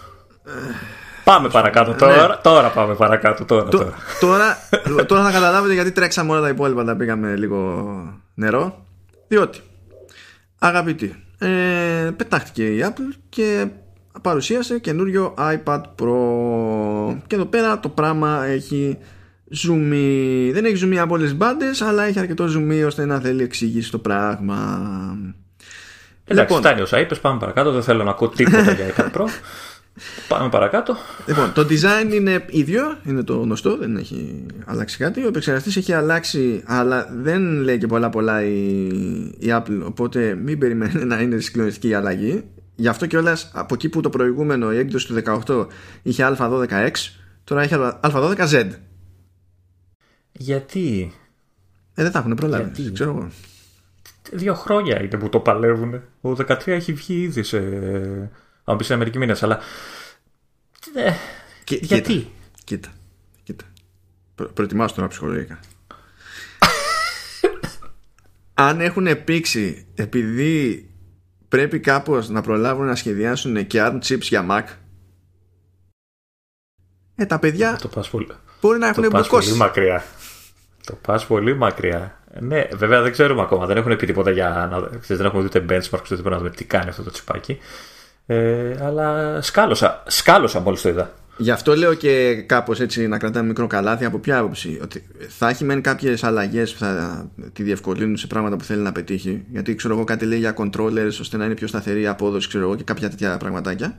Πάμε παρακάτω τώρα. Ναι. Τώρα πάμε παρακάτω. Τώρα, τώρα. τώρα, τώρα θα καταλάβετε γιατί τρέξαμε όλα τα υπόλοιπα. Τα πήγαμε λίγο νερό. Διότι, αγαπητοί, ε, πετάχτηκε η Apple και παρουσίασε καινούριο iPad Pro και εδώ πέρα το πράγμα έχει zoom δεν έχει zoom από όλες τις μπάντες αλλά έχει αρκετό zoom ώστε να θέλει εξηγήσει το πράγμα Εντάξει, λοιπόν, φτάνει όσα είπες, πάμε παρακάτω δεν θέλω να ακούω τίποτα για iPad Pro Πάμε παρακάτω. Λοιπόν, το design είναι ίδιο, είναι το γνωστό, δεν έχει αλλάξει κάτι. Ο επεξεργαστής έχει αλλάξει, αλλά δεν λέει και πολλά πολλά η, η Apple, οπότε μην περιμένει να είναι συγκλονιστική η αλλαγή. Γι' αυτό και όλα από εκεί που το προηγούμενο η έκδοση του 18 είχε α12x, τώρα έχει α12z. Γιατί; Ε, δεν τα έχουν προλάβει. Γιατί; Ξέρω εγώ. Δύο χρόνια είναι που το παλεύουν. Ο 13 έχει βγει ήδη σε. Αν πεις σε μερικοί μήνες, αλλά. Ε, γιατί; Κοίτα. Κοίτα. κοίτα. Προ, προετοιμάσου τώρα ψυχολογικά. Αν έχουν πήξει επειδή πρέπει κάπως να προλάβουν να σχεδιάσουν και ARM chips για Mac ε, τα παιδιά το πας πολύ, μπορεί να έχουν το πας πολύ μακριά το πας πολύ μακριά ναι, βέβαια δεν ξέρουμε ακόμα. Δεν έχουν πει τίποτα για να. Ξέρεις, δεν έχουμε δει ούτε benchmark στο τίποτα να δούμε τι κάνει αυτό το τσιπάκι. Ε, αλλά σκάλωσα, σκάλωσα μόλις το είδα. Γι' αυτό λέω και κάπως έτσι να κρατάμε μικρό καλάθι από ποια άποψη. Ότι θα έχει μεν κάποιες αλλαγές που θα τη διευκολύνουν σε πράγματα που θέλει να πετύχει. Γιατί ξέρω εγώ κάτι λέει για controllers ώστε να είναι πιο σταθερή η απόδοση, ξέρω εγώ και κάποια τέτοια πραγματάκια.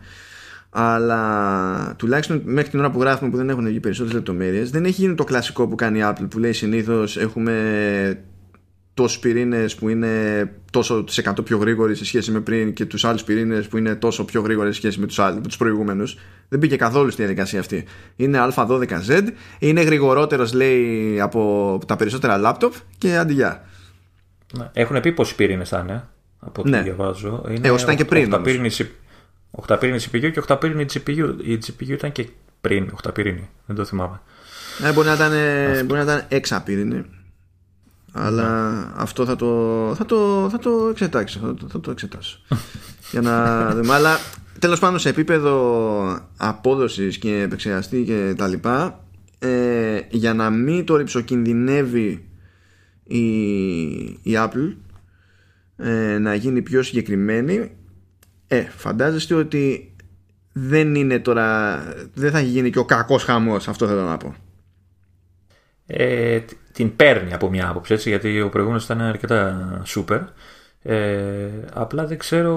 Αλλά τουλάχιστον μέχρι την ώρα που γράφουμε που δεν έχουν βγει περισσότερες λεπτομέρειες, δεν έχει γίνει το κλασικό που κάνει η Apple που λέει συνήθως έχουμε τόσου πυρήνες που είναι τόσο σε 100 πιο γρήγοροι σε σχέση με πριν και τους άλλους πυρήνες που είναι τόσο πιο γρήγοροι σε σχέση με τους τους προηγούμενους. Δεν μπήκε καθόλου στη διαδικασία αυτή. Είναι Α12Z, είναι γρηγορότερος λέει από τα περισσότερα λάπτοπ και αντιγεια. Ναι. Έχουν πει πόσοι πυρήνες θα είναι από ό,τι ναι. διαβάζω. Είναι ε, ήταν και πριν. 8 πυρήνη CPU και 8 πυρήνη GPU. Η GPU ήταν και πριν 8 πυρήνη. Δεν το θυμάμαι. Ε, μπορεί να ήταν, μπορεί να ήταν 6 πυρήνη. Αλλά αυτό θα το, θα το, θα το εξετάξω. Θα το, θα το εξετάσω. Για να δούμε. Αλλά τέλος πάντων σε επίπεδο απόδοσης και επεξεργαστή και τα λοιπά, ε, για να μην το ρηψοκινδυνεύει η, η Apple ε, να γίνει πιο συγκεκριμένη, ε, φαντάζεστε ότι δεν είναι τώρα, δεν θα γίνει και ο κακός χαμός, αυτό θέλω να πω. Ε, την παίρνει από μια άποψη έτσι, γιατί ο προηγούμενος ήταν αρκετά super. Ε, απλά δεν ξέρω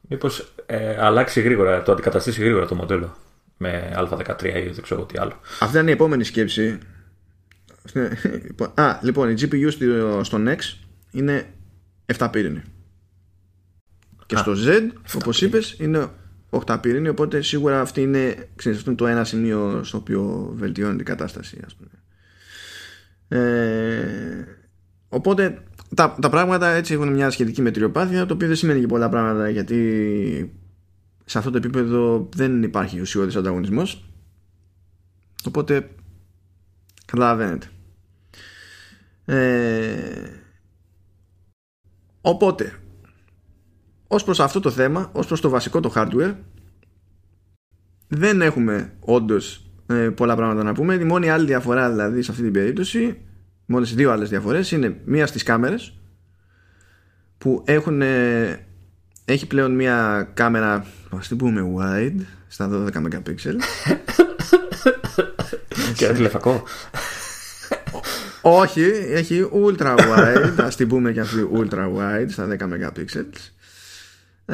μήπως ε, αλλάξει γρήγορα, το αντικαταστήσει γρήγορα το μοντέλο με α13 ή δεν ξέρω τι άλλο. Αυτή είναι η επόμενη σκέψη. Α, λοιπόν, η GPU στο Nex είναι 7 πύρινη. Και στο Z, όπως είπες, είναι 8 πύρινη. Οπότε σίγουρα αυτή είναι, ξέρεις, αυτό είναι το ένα σημείο στο οποίο βελτιώνει η κατάσταση, ας πούμε. Ε, οπότε τα, τα πράγματα έτσι έχουν μια σχετική μετριοπάθεια, το οποίο δεν σημαίνει και πολλά πράγματα γιατί σε αυτό το επίπεδο δεν υπάρχει ουσιώδης ανταγωνισμός. Οπότε καταλαβαίνετε. Ε, οπότε ως προς αυτό το θέμα, ως προς το βασικό το hardware δεν έχουμε όντως ε, πολλά πράγματα να πούμε. Η μόνη άλλη διαφορά δηλαδή σε αυτή την περίπτωση, μόλις δύο άλλες διαφορές είναι μία στις κάμερες που έχουν, ε, έχει πλέον μία κάμερα, ας την πούμε wide, στα 12 MP. Και τηλεφακό. Όχι, έχει ultra wide, ας την πούμε και αυτή ultra wide στα 10 MP.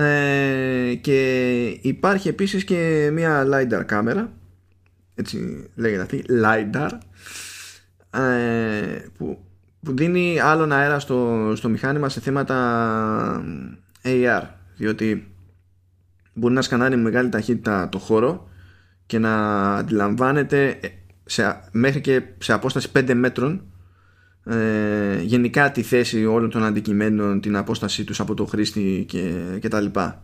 Ε, και υπάρχει επίσης και μια LiDAR κάμερα έτσι λέγεται αυτή LiDAR ε, που, που δίνει άλλον αέρα στο, στο μηχάνημα σε θέματα AR διότι μπορεί να σκανάρει με μεγάλη ταχύτητα το χώρο και να αντιλαμβάνεται σε, μέχρι και σε απόσταση 5 μέτρων ε, γενικά τη θέση όλων των αντικειμένων, την απόστασή τους από το χρήστη και, και τα λοιπά.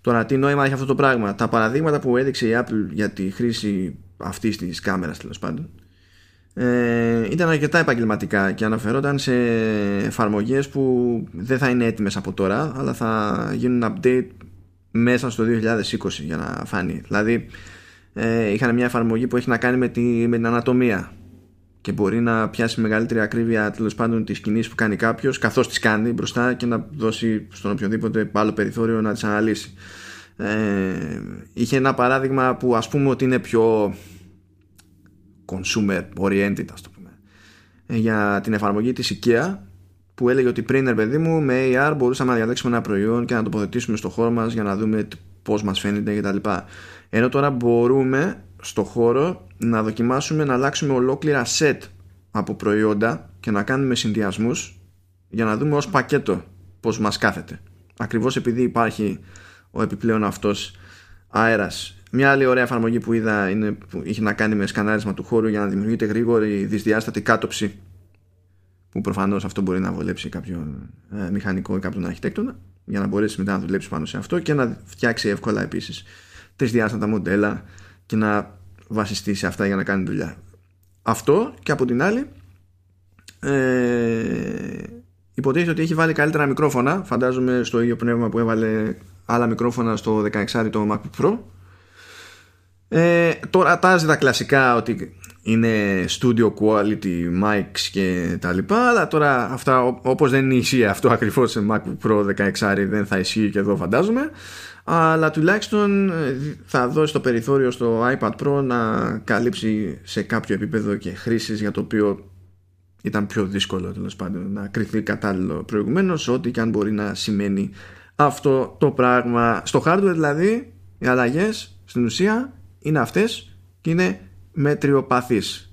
Τώρα τι νόημα έχει αυτό το πράγμα. Τα παραδείγματα που έδειξε η Apple για τη χρήση αυτής της κάμερας τέλος πάντων ε, ήταν αρκετά επαγγελματικά και αναφερόταν σε εφαρμογές που δεν θα είναι έτοιμες από τώρα αλλά θα γίνουν update μέσα στο 2020 για να φάνει. Δηλαδή ε, είχαν μια εφαρμογή που έχει να κάνει με, τη, με την ανατομία και μπορεί να πιάσει μεγαλύτερη ακρίβεια τέλος πάντων τη κινήσεις που κάνει κάποιος, καθώς τις κάνει μπροστά και να δώσει στον οποιοδήποτε άλλο περιθώριο να τις αναλύσει. Ε, είχε ένα παράδειγμα που ας πούμε ότι είναι πιο consumer oriented ας το πούμε ε, για την εφαρμογή της IKEA που έλεγε ότι πριν ρε παιδί μου με AR μπορούσαμε να διαλέξουμε ένα προϊόν και να τοποθετήσουμε στο χώρο μας για να δούμε πώς μας φαίνεται κτλ. Ενώ τώρα μπορούμε στο χώρο να δοκιμάσουμε να αλλάξουμε ολόκληρα set από προϊόντα και να κάνουμε συνδυασμούς για να δούμε ως πακέτο πώς μας κάθεται. Ακριβώς επειδή υπάρχει ο επιπλέον αυτός αέρας. Μια άλλη ωραία εφαρμογή που είδα είναι που είχε να κάνει με σκανάρισμα του χώρου για να δημιουργείται γρήγορη δυσδιάστατη κάτωψη που προφανώς αυτό μπορεί να βολέψει κάποιον ε, μηχανικό ή κάποιον αρχιτέκτονα για να μπορέσει μετά να δουλέψει πάνω σε αυτό και να φτιάξει εύκολα επίσης τρισδιάστατα μοντέλα και να βασιστείς σε αυτά για να κάνει δουλειά. Αυτό και από την άλλη ε, υποτίθεται ότι έχει βάλει καλύτερα μικρόφωνα φαντάζομαι στο ίδιο πνεύμα που έβαλε άλλα μικρόφωνα στο 16 το MacBook Pro ε, τώρα τάζει τα κλασικά ότι είναι studio quality mics και τα λοιπά αλλά τώρα αυτά όπως δεν ισχύει αυτό ακριβώς σε MacBook Pro 16 δεν θα ισχύει και εδώ φαντάζομαι αλλά τουλάχιστον ε, θα δώσει το περιθώριο στο iPad Pro να καλύψει σε κάποιο επίπεδο και χρήσεις για το οποίο ήταν πιο δύσκολο τέλος πάντων να κρυθεί κατάλληλο προηγουμένως, ό,τι και αν μπορεί να σημαίνει αυτό το πράγμα. Στο hardware δηλαδή οι αλλαγές στην ουσία είναι αυτές και είναι μετριοπαθείς.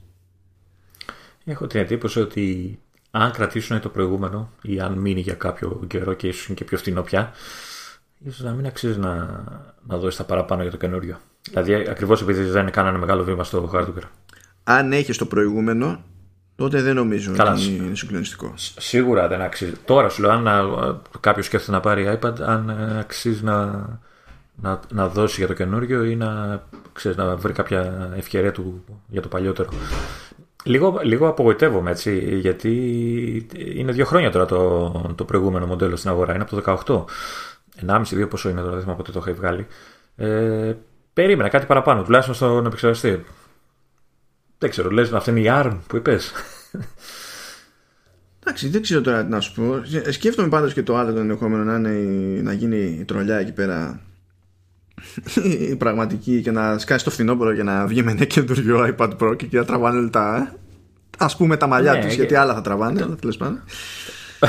Έχω την εντύπωση ότι αν κρατήσουν το προηγούμενο ή αν μείνει για κάποιο καιρό και ίσως είναι και πιο φθηνό πια ίσως να μην αξίζει να, να δώσει τα παραπάνω για το καινούριο. Δηλαδή ακριβώς επειδή δεν κάνανε μεγάλο βήμα στο hardware. Αν έχεις το προηγούμενο, τότε δεν νομίζω Καλά, ότι είναι συγκλονιστικό. Σίγουρα δεν αξίζει. Τώρα σου λέω, αν κάποιος σκέφτεται να πάρει iPad, αν ε, αξίζει να, να, να δώσει για το καινούριο ή να, ξέρεις, να βρει κάποια ευκαιρία του για το παλιότερο. Λίγο, λίγο απογοητεύομαι έτσι, γιατί είναι δύο χρόνια τώρα το, το προηγούμενο μοντέλο στην αγορά, είναι από το 18. 1,5-2 πόσο είναι τώρα, δεν θυμάμαι πότε το έχει βγάλει. Ε, περίμενα κάτι παραπάνω, τουλάχιστον στον επεξεργαστή. Δεν ξέρω, λες αυτή είναι η ARM που είπες. Εντάξει, δεν ξέρω τώρα τι να σου πω. Σκέφτομαι πάντως και το άλλο το ενδεχόμενο να, είναι, να γίνει η τρολιά εκεί πέρα η πραγματική και να σκάσει το φθινόπωρο και να βγει με ένα καινούριο iPad Pro και να τραβάνε λεπτά. ας πούμε τα μαλλιά ναι, τους γιατί άλλα θα τραβάνε αλλά τέλος πάντων.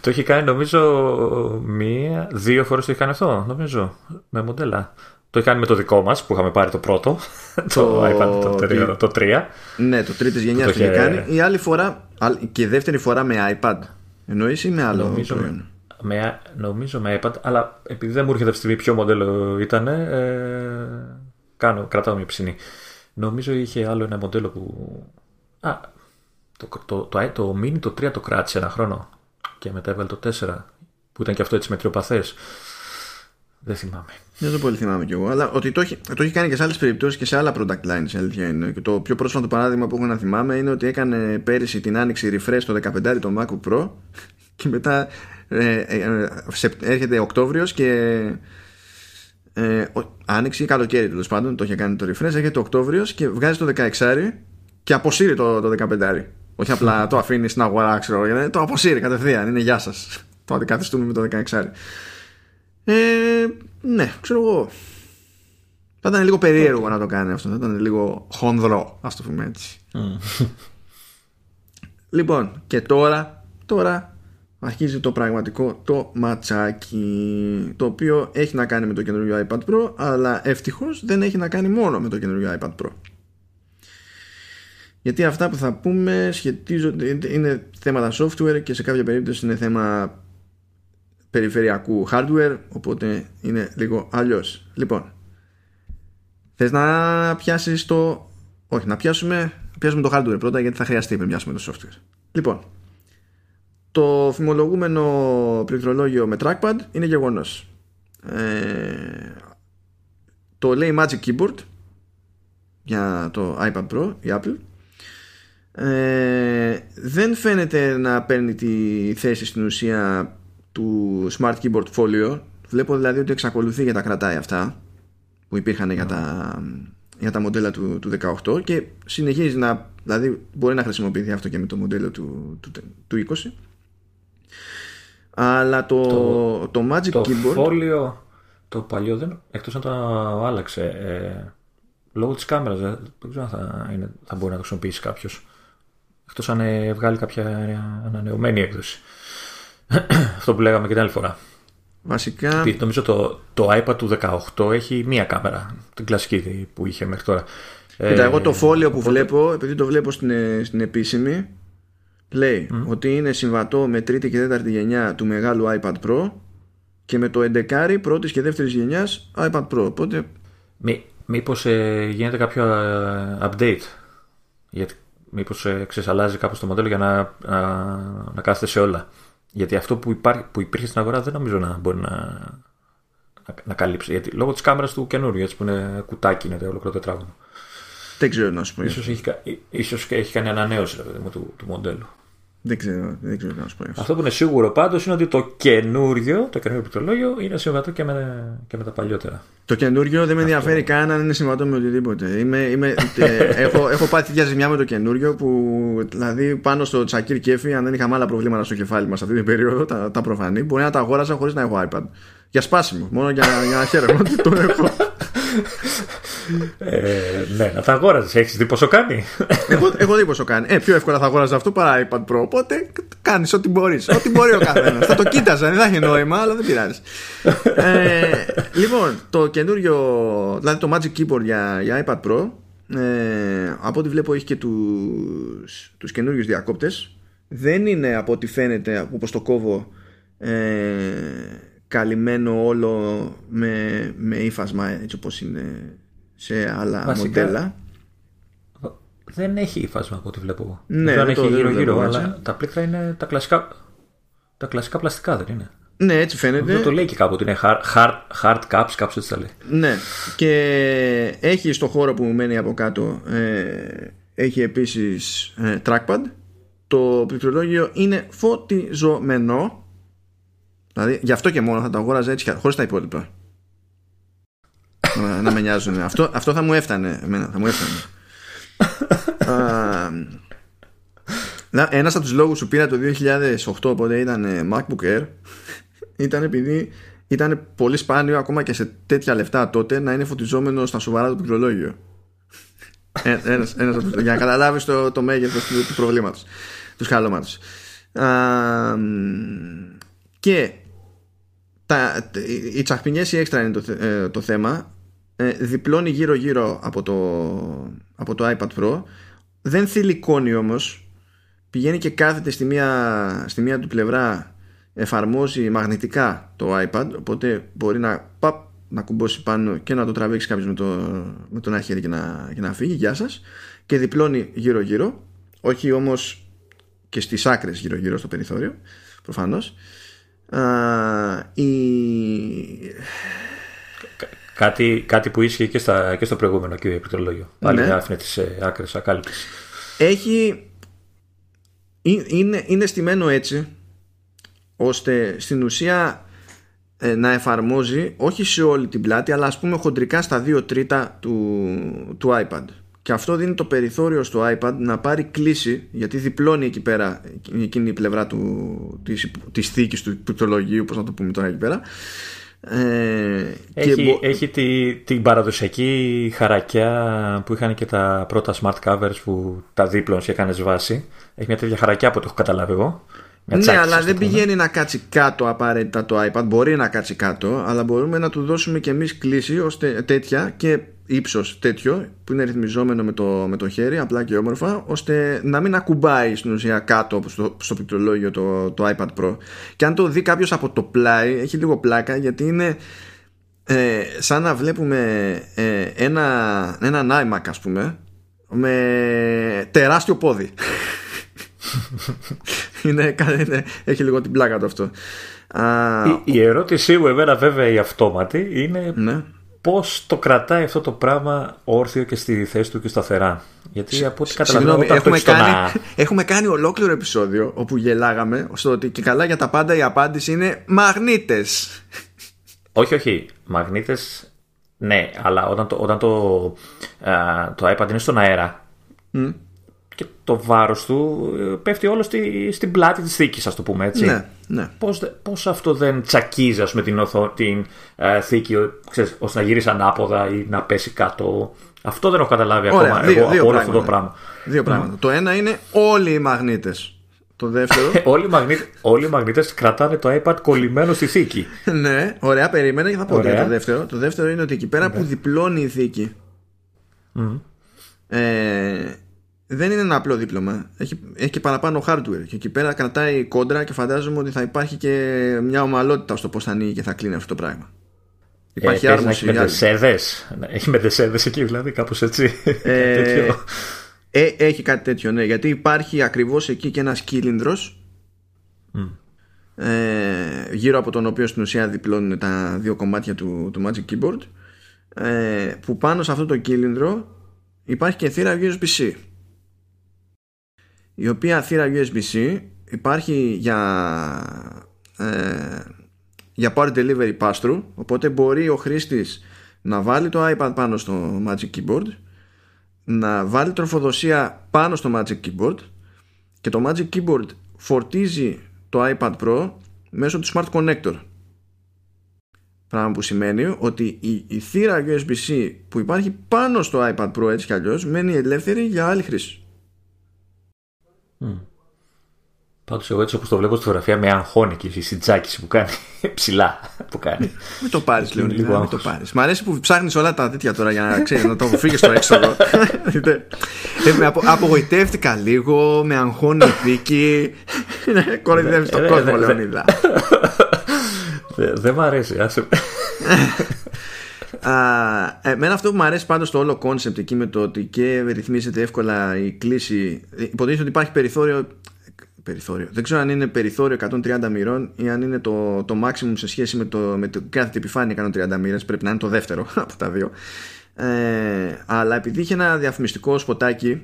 Το έχει κάνει νομίζω μία, δύο φορές το έχει κάνει αυτό νομίζω με μοντέλα. Το έχει κάνει με το δικό μας που είχαμε πάρει το πρώτο το, iPad το, 3, το 3 ναι το τρίτης γενιάς το, το είχε κάνει. Η άλλη φορά και η δεύτερη φορά με iPad. Εννοείς ή με άλλο νομίζω, προϊόν; Με, νομίζω με iPad, αλλά επειδή δεν μου έρχεται αυτή τη στιγμή ποιο μοντέλο ήταν, ε, κάνω, κρατάω μια ψηνή. Νομίζω είχε άλλο ένα μοντέλο που. Α, το, το, το, το, Mini το 3 το κράτησε ένα χρόνο και μετά έβαλε το 4 που ήταν και αυτό έτσι με τριοπαθές. Δεν θυμάμαι. Δεν το πολύ θυμάμαι κι εγώ. Αλλά ότι το έχει, το έχει κάνει και σε άλλες περιπτώσεις και σε άλλα product lines. Αλήθεια είναι. Και το πιο πρόσφατο παράδειγμα που έχω να θυμάμαι είναι ότι έκανε πέρυσι την άνοιξη refresh το 15 το MacBook Pro και μετά ε, ε, ε, έρχεται Οκτώβριος και ε, άνοιξη ή καλοκαίρι τέλος πάντων το είχε κάνει το refresh έρχεται Οκτώβριος και βγάζει το 16 και αποσύρει το, το 15 όχι απλά το αφήνεις στην αγορά ξέρω, το αποσύρει κατευθείαν είναι γεια σας. Το αντικαθιστούμε με το 16 ε, ναι ξέρω εγώ. Θα ήταν λίγο περίεργο να το κάνει αυτό θα ήταν λίγο χονδρό ας το πούμε έτσι. Λοιπόν και τώρα τώρα αρχίζει το πραγματικό το ματσάκι το οποίο έχει να κάνει με το καινούργιο iPad Pro αλλά ευτυχώς δεν έχει να κάνει μόνο με το καινούργιο iPad Pro. Γιατί αυτά που θα πούμε σχετίζονται είναι θέματα software και σε κάποια περίπτωση είναι θέμα περιφερειακού hardware οπότε είναι λίγο αλλιώς. Λοιπόν θες να πιάσεις το όχι να πιάσουμε, πιάσουμε το hardware πρώτα γιατί θα χρειαστεί να πιάσουμε το software. Λοιπόν το φημολογούμενο πληκτρολόγιο με trackpad είναι γεγονός. Ε, το λέει Magic Keyboard για το iPad Pro, η Apple. Ε, δεν φαίνεται να παίρνει τη θέση στην ουσία του Smart Keyboard Folio. Βλέπω δηλαδή ότι εξακολουθεί για τα κρατάει αυτά που υπήρχαν για τα, για τα μοντέλα του, του 18 και συνεχίζει να δηλαδή μπορεί να χρησιμοποιηθεί αυτό και με το μοντέλο του, του, του 20 αλλά το, το, το Magic το Keyboard. Το το παλιό δεν. Εκτός αν το άλλαξε. Ε, λόγω της κάμερας δεν, ξέρω αν θα, είναι, θα μπορεί να το χρησιμοποιήσει κάποιος. Εκτός αν ε, βγάλει κάποια ανανεωμένη έκδοση. Αυτό που λέγαμε και την άλλη φορά. Βασικά. Νομίζω το, το iPad του 18 έχει μία κάμερα. Την κλασική που είχε μέχρι τώρα. Κοίτα, ε, εγώ το φόλιο που βλέπω, επειδή το βλέπω στην, στην επίσημη, λέει ότι είναι συμβατό με τρίτη και τέταρτη γενιά του μεγάλου iPad Pro και με το 11 πρώτης και δεύτερης γενιάς iPad Pro. Οπότε... Μή, μήπως ε, γίνεται κάποιο ε, update; Γιατί μήπως ε, ξεσαλάζει κάπως το μοντέλο για να, να, να κάθεται σε όλα; Γιατί αυτό που, υπάρχει, που υπήρχε στην αγορά δεν νομίζω να μπορεί να, να, να καλύψει. Γιατί λόγω της κάμερας του καινούριου έτσι που είναι κουτάκι είναι το ολοκληρό τετράγωνο. Δεν ξέρω να σου πω. Ίσως έχει, ίσως έχει κάνει ανανέωση δηλαδή, του, του μοντέλου. Δεν ξέρω, δεν ξέρω να σου πω. Αυτό που είναι σίγουρο πάντως είναι ότι το καινούριο, το καινούριο πληκτρολόγιο είναι συμβατό και με, και με τα παλιότερα. Το καινούριο δεν με ενδιαφέρει καν αν είναι συμβατό με οτιδήποτε. Είμαι, είμαι, ε, έχω, έχω πάθει μια ζημιά με το καινούριο που δηλαδή πάνω στο Τσακίρ Κέφι, αν δεν είχαμε άλλα προβλήματα στο κεφάλι μας αυτή την περίοδο, τα, τα προφανή, μπορεί να τα αγόρασα χωρίς να έχω iPad. Για σπάσιμο, μόνο για, για να χαίρομαι ότι το έχω. Ε, ναι, να τα αγόραζες. Έχεις δει πόσο κάνει; έχω, έχω δει πόσο κάνει. Ε, πιο εύκολα θα αγόραζε αυτό παρά iPad Pro. Οπότε κάνεις ό,τι μπορείς. Ό,τι μπορεί ο καθένας. θα το κοίταζα, δεν θα έχει νόημα, αλλά δεν πειράζει. ε, λοιπόν, το καινούριο, δηλαδή το Magic Keyboard για, για iPad Pro, ε, από ό,τι βλέπω έχει και τους, τους καινούριους διακόπτες δεν είναι από ό,τι φαίνεται όπως το κόβω ε, καλυμμένο όλο με, με ύφασμα έτσι όπως είναι σε άλλα Βασικά, μοντέλα. Δεν έχει ύφασμα από ό,τι βλέπω. Ναι, δεν έχει γύρω-γύρω, αλλά τα πλήκτρα είναι τα κλασικά, τα κλασικά πλαστικά, δεν είναι; Ναι, έτσι φαίνεται. Αυτό το λέει και κάπου ότι είναι hard, hard, hard caps, κάπως έτσι τα λέει. Ναι, και έχει στο χώρο που μου μένει από κάτω, ε, έχει επίσης ε, trackpad. Το πληκτρολόγιο είναι φωτιζωμένο Δηλαδή, γι' αυτό και μόνο θα το αγόραζα έτσι, χωρίς τα υπόλοιπα. να, να με νοιάζουν. Αυτό, αυτό θα μου έφτανε. Εμένα, θα μου έφτανε. Ένας από τους λόγους που πήρα το 2008 οπότε ήταν MacBook Air ήταν επειδή ήταν πολύ σπάνιο ακόμα και σε τέτοια λεφτά τότε να είναι φωτιζόμενο στα σοβαρά το πληκτρολόγιο. Ε, ένας, ένας, για να καταλάβεις το, το μέγεθος του, του προβλήματος, του σκαλώματο. Και τα, οι τσαχπινιές ή έξτρα είναι το, ε, το θέμα. Ε, διπλώνει γύρω γύρω από το, από το iPad Pro. Δεν θηλυκώνει όμως. Πηγαίνει και κάθεται στη μία, στη μία του πλευρά εφαρμόζει μαγνητικά το iPad οπότε μπορεί να, παπ, να κουμπώσει πάνω και να το τραβήξει κάποιος με το, με το ένα χέρι και να, και να φύγει. Γεια σας. Και διπλώνει γύρω γύρω όχι όμως και στις άκρες γύρω γύρω στο περιθώριο προφανώς η... Κάτι, κάτι που ίσχυε και, στα, και στο προηγούμενο κύριο πληκτρολόγιο. Πάλι ναι. άφηνε τις ε, άκρες ακάλυπτες. Έχει. Είναι, είναι στημένο έτσι ώστε στην ουσία ε, να εφαρμόζει όχι σε όλη την πλάτη αλλά ας πούμε χοντρικά στα δύο τρίτα του, του iPad και αυτό δίνει το περιθώριο στο iPad να πάρει κλίση γιατί διπλώνει εκεί πέρα εκείνη η πλευρά του, της, της θήκης του πληκτρολογίου πώς να το πούμε τώρα εκεί πέρα. Ε, έχει, έχει τη, την παραδοσιακή χαρακιά που είχαν και τα πρώτα smart covers που τα δίπλωνες και έκανες βάση. Έχει μια τέτοια χαρακιά που το έχω καταλάβει εγώ ναι, αλλά δεν πηγαίνει να κάτσει κάτω απαραίτητα το iPad. Μπορεί να κάτσει κάτω, αλλά μπορούμε να του δώσουμε και εμείς κλίση ώστε τέτοια και ύψος τέτοιο που είναι ρυθμιζόμενο με το, με το χέρι, απλά και όμορφα, ώστε να μην ακουμπάει στην ουσία κάτω στο, στο πληκτρολόγιο το, το iPad Pro. Και αν το δει κάποιος από το πλάι, έχει λίγο πλάκα γιατί είναι. Ε, σαν να βλέπουμε ε, ένα, έναν iMac ας πούμε με τεράστιο πόδι είναι, είναι, έχει λίγο την πλάκα του αυτό. Η, η ερώτησή μου εμένα βέβαια η αυτόματη είναι ναι. πώς το κρατάει αυτό το πράγμα όρθιο και στη θέση του και σταθερά. Γιατί από ό,τι καταλαβαίνω έχουμε, κάνει, έχουμε κάνει ολόκληρο επεισόδιο όπου γελάγαμε στο ότι και καλά για τα πάντα η απάντηση είναι μαγνήτες. Όχι, όχι. Μαγνήτες ναι, αλλά όταν το, όταν το, το iPad είναι στον αέρα και το βάρος του ε, πέφτει όλο στη, στην πλάτη της θήκης ας το πούμε έτσι ναι, ναι. Πώς, πώς αυτό δεν τσακίζει με την, οθο, την ε, θήκη ξέρεις, ώστε να γυρίσει ανάποδα ή να πέσει κάτω αυτό δεν έχω καταλάβει Ωραία, ακόμα δύο, εγώ δύο από όλο αυτό το πράγμα δύο πράγματα το ένα είναι όλοι οι μαγνήτες το δεύτερο. όλοι, οι μαγνήτε όλοι οι μαγνήτες κρατάνε το iPad κολλημένο στη θήκη. ναι, ωραία, περίμενα και θα πω το δεύτερο. Το δεύτερο είναι ότι εκεί πέρα που διπλώνει η θήκη. Mm. Ε, δεν είναι ένα απλό δίπλωμα. Έχει, έχει και παραπάνω hardware. Και εκεί πέρα κρατάει κόντρα και φαντάζομαι ότι θα υπάρχει και μια ομαλότητα στο πώς θα ανοίγει και θα κλείνει αυτό το πράγμα. Υπάρχει ε, άρμοση. Έχεις μετεσέδε. Έχει μετεσέδε εκεί, δηλαδή, κάπως έτσι. Ε, ε, έχει κάτι τέτοιο, ναι. Γιατί υπάρχει ακριβώς εκεί και ένας κύλινδρος. Mm. Ε, γύρω από τον οποίο στην ουσία διπλώνουν τα δύο κομμάτια του, του Magic Keyboard ε, που πάνω σε αυτό το κύλινδρο υπάρχει και θύρα USB-C η οποία θύρα USB-C υπάρχει για ε, για power delivery pass-through οπότε μπορεί ο χρήστης να βάλει το iPad πάνω στο Magic Keyboard να βάλει τροφοδοσία πάνω στο Magic Keyboard και το Magic Keyboard φορτίζει το iPad Pro μέσω του Smart Connector. Πράγμα που σημαίνει ότι η, η θύρα USB-C που υπάρχει πάνω στο iPad Pro έτσι κι αλλιώς μένει ελεύθερη για άλλη χρήση Mm. Πάντω, εγώ έτσι όπω το βλέπω στη φωτογραφία με αγχώνει και η συντζάκηση που κάνει ψηλά. Που κάνει. Μην το πάρει, λέω. Λίγο μην το πάρεις. Μ' αρέσει που ψάχνει όλα τα τέτοια τώρα για να ξέρει να το φύγει στο έξοδο. ε, με απο, απογοητεύτηκα λίγο, με αγχώνει η δίκη. Κοροϊδεύει τον κόσμο, Λεωνίδα. Δεν μ' αρέσει, άσε. Εμένα αυτό που μου αρέσει πάντως το όλο κόνσεπτ εκεί με το ότι και ρυθμίζεται εύκολα η κλίση υποτίθεται ότι υπάρχει περιθώριο περιθώριο. Δεν ξέρω αν είναι περιθώριο 130 μοιρών ή αν είναι το, το maximum σε σχέση με το, με το κάθε επιφάνεια 130 μοίρες πρέπει να είναι το δεύτερο από τα δύο ε, αλλά επειδή είχε ένα διαφημιστικό σποτάκι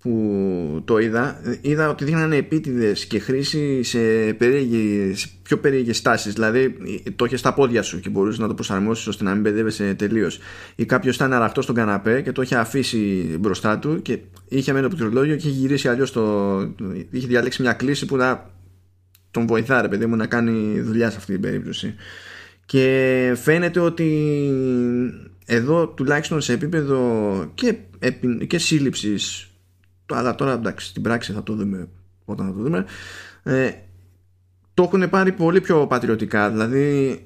που το είδα, είδα ότι δείχνανε επίτηδες και χρήση σε, σε πιο περίεργες τάσει. Δηλαδή, το είχε στα πόδια σου και μπορούσες να το προσαρμόσεις ώστε να μην μπεδεύεσαι τελείως. Ή κάποιος ήταν αραχτός στον καναπέ και το είχε αφήσει μπροστά του και είχε μένει το πληκτρολόγιο και είχε γυρίσει αλλιώς το. είχε διαλέξει μια κλίση που να τον βοηθάει, παιδί μου, να κάνει δουλειά σε αυτή την περίπτωση. Και φαίνεται ότι εδώ τουλάχιστον σε επίπεδο και, και σύλληψης αλλά τώρα εντάξει στην πράξη θα το δούμε όταν θα το δούμε ε, το έχουν πάρει πολύ πιο πατριωτικά δηλαδή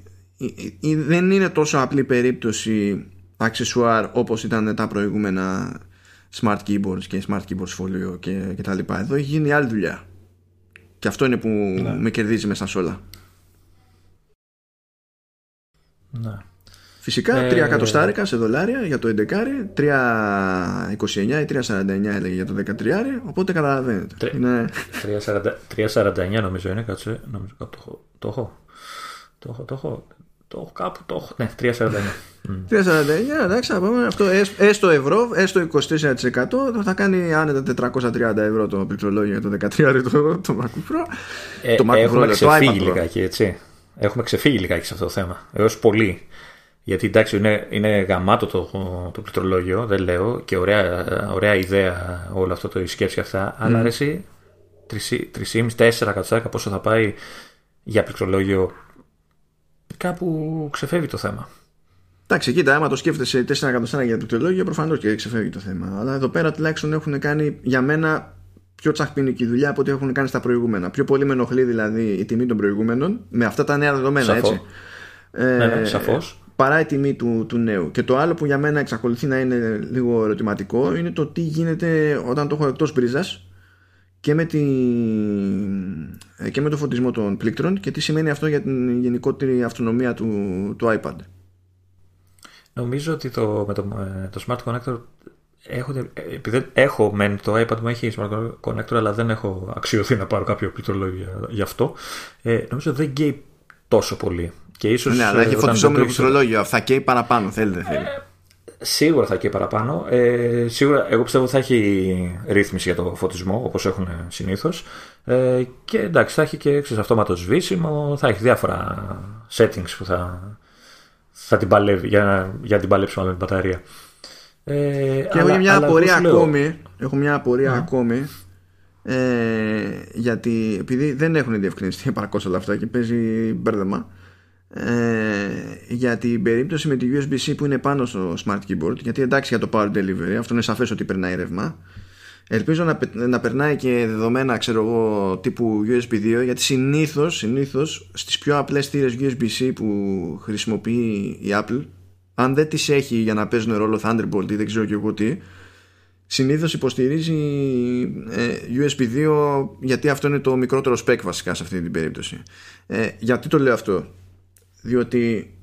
δεν είναι τόσο απλή περίπτωση αξεσουάρ όπως ήταν τα προηγούμενα smart keyboards και smart keyboards folio και, και τα λοιπά εδώ έχει γίνει άλλη δουλειά και αυτό είναι που ναι. με κερδίζει μέσα σε όλα ναι. Φυσικά ε... 3 εκατοστάρικα σε δολάρια για το 11, 3,29 ή 3,49 έλεγε για το 13, οπότε καταλαβαίνετε. 3,49 είναι... 3,49 νομίζω είναι, κάτσε, νομίζω το έχω. Το έχω, το έχω, το έχω, το έχω κάπου, το έχω. Ναι, 3,49. 3,49, εντάξει, θα πάμε αυτό έστω ευρώ, έστω 24% θα κάνει άνετα 430 ευρώ το πληκτρολόγιο για το 13 το, το MacBook Pro. Ε, το MacBook έχουμε Pro, ξεφύγει λιγάκι, έτσι. Έχουμε ξεφύγει λιγάκι σε αυτό το θέμα. Έως πολύ. Γιατί εντάξει είναι, είναι γαμάτο το, το πληκτρολόγιο, δεν λέω, και ωραία, ωραία ιδέα όλο αυτό το η σκέψη αυτά, mm. αλλά αρέσει 3,5-4 κατοστάρικα πόσο θα πάει για πληκτρολόγιο κάπου ξεφεύγει το θέμα. Εντάξει, κοίτα, άμα το σκέφτεσαι 4 εκατοστάρικα για πληκτρολόγιο, προφανώς και ξεφεύγει το θέμα. Αλλά εδώ πέρα τουλάχιστον έχουν κάνει για μένα πιο τσαχπίνικη δουλειά από ό,τι έχουν κάνει στα προηγούμενα. Πιο πολύ με ενοχλεί δηλαδή η τιμή των προηγούμενων με αυτά τα νέα δεδομένα, Σαφώς. έτσι. Ναι, ναι, ε, σαφώς παρά η τιμή του, του νέου. Και το άλλο που για μένα εξακολουθεί να είναι λίγο ερωτηματικό είναι το τι γίνεται όταν το έχω εκτός μπρίζας και με, τη, και με το φωτισμό των πλήκτρων και τι σημαίνει αυτό για την γενικότερη αυτονομία του, του iPad. Νομίζω ότι το, με το, το Smart Connector έχω, επειδή έχω μεν το iPad μου έχει Smart Connector αλλά δεν έχω αξιωθεί να πάρω κάποιο πληκτρολόγιο γι' αυτό ε, νομίζω δεν γκέει τόσο πολύ και ίσως, ναι, αλλά έχει φωτιζόμενο πληκτρολόγιο. Θα καίει παραπάνω, θέλετε. Θέλει. Ε, σίγουρα θα καίει παραπάνω. Ε, σίγουρα, εγώ πιστεύω θα έχει ρύθμιση για το φωτισμό όπως έχουν συνήθως. Ε, και εντάξει, θα έχει και ξέρεις, αυτόματο σβήσιμο, θα έχει διάφορα settings που θα, θα την παλεύει, για, για να την παλέψουμε με την μπαταρία. Ε, και αλλά, έχω μια απορία ακόμη. Έχω μια απορία ναι. ακόμη. Ε, γιατί επειδή δεν έχουν διευκρινιστεί επαρκώς όλα αυτά και παίζει μπέρδεμα ε, για την περίπτωση με τη USB-C που είναι πάνω στο Smart Keyboard γιατί εντάξει για το Power Delivery αυτό είναι σαφές ότι περνάει ρεύμα. Ελπίζω να, να περνάει και δεδομένα ξέρω εγώ τύπου USB 2 γιατί συνήθως, συνήθως στις πιο απλές θύρες USB-C που χρησιμοποιεί η Apple αν δεν τις έχει για να παίζουν ρόλο Thunderbolt ή δεν ξέρω και εγώ τι συνήθως υποστηρίζει ε, USB 2 γιατί αυτό είναι το μικρότερο spec βασικά σε αυτή την περίπτωση. Ε, γιατί το λέω αυτό; Διότι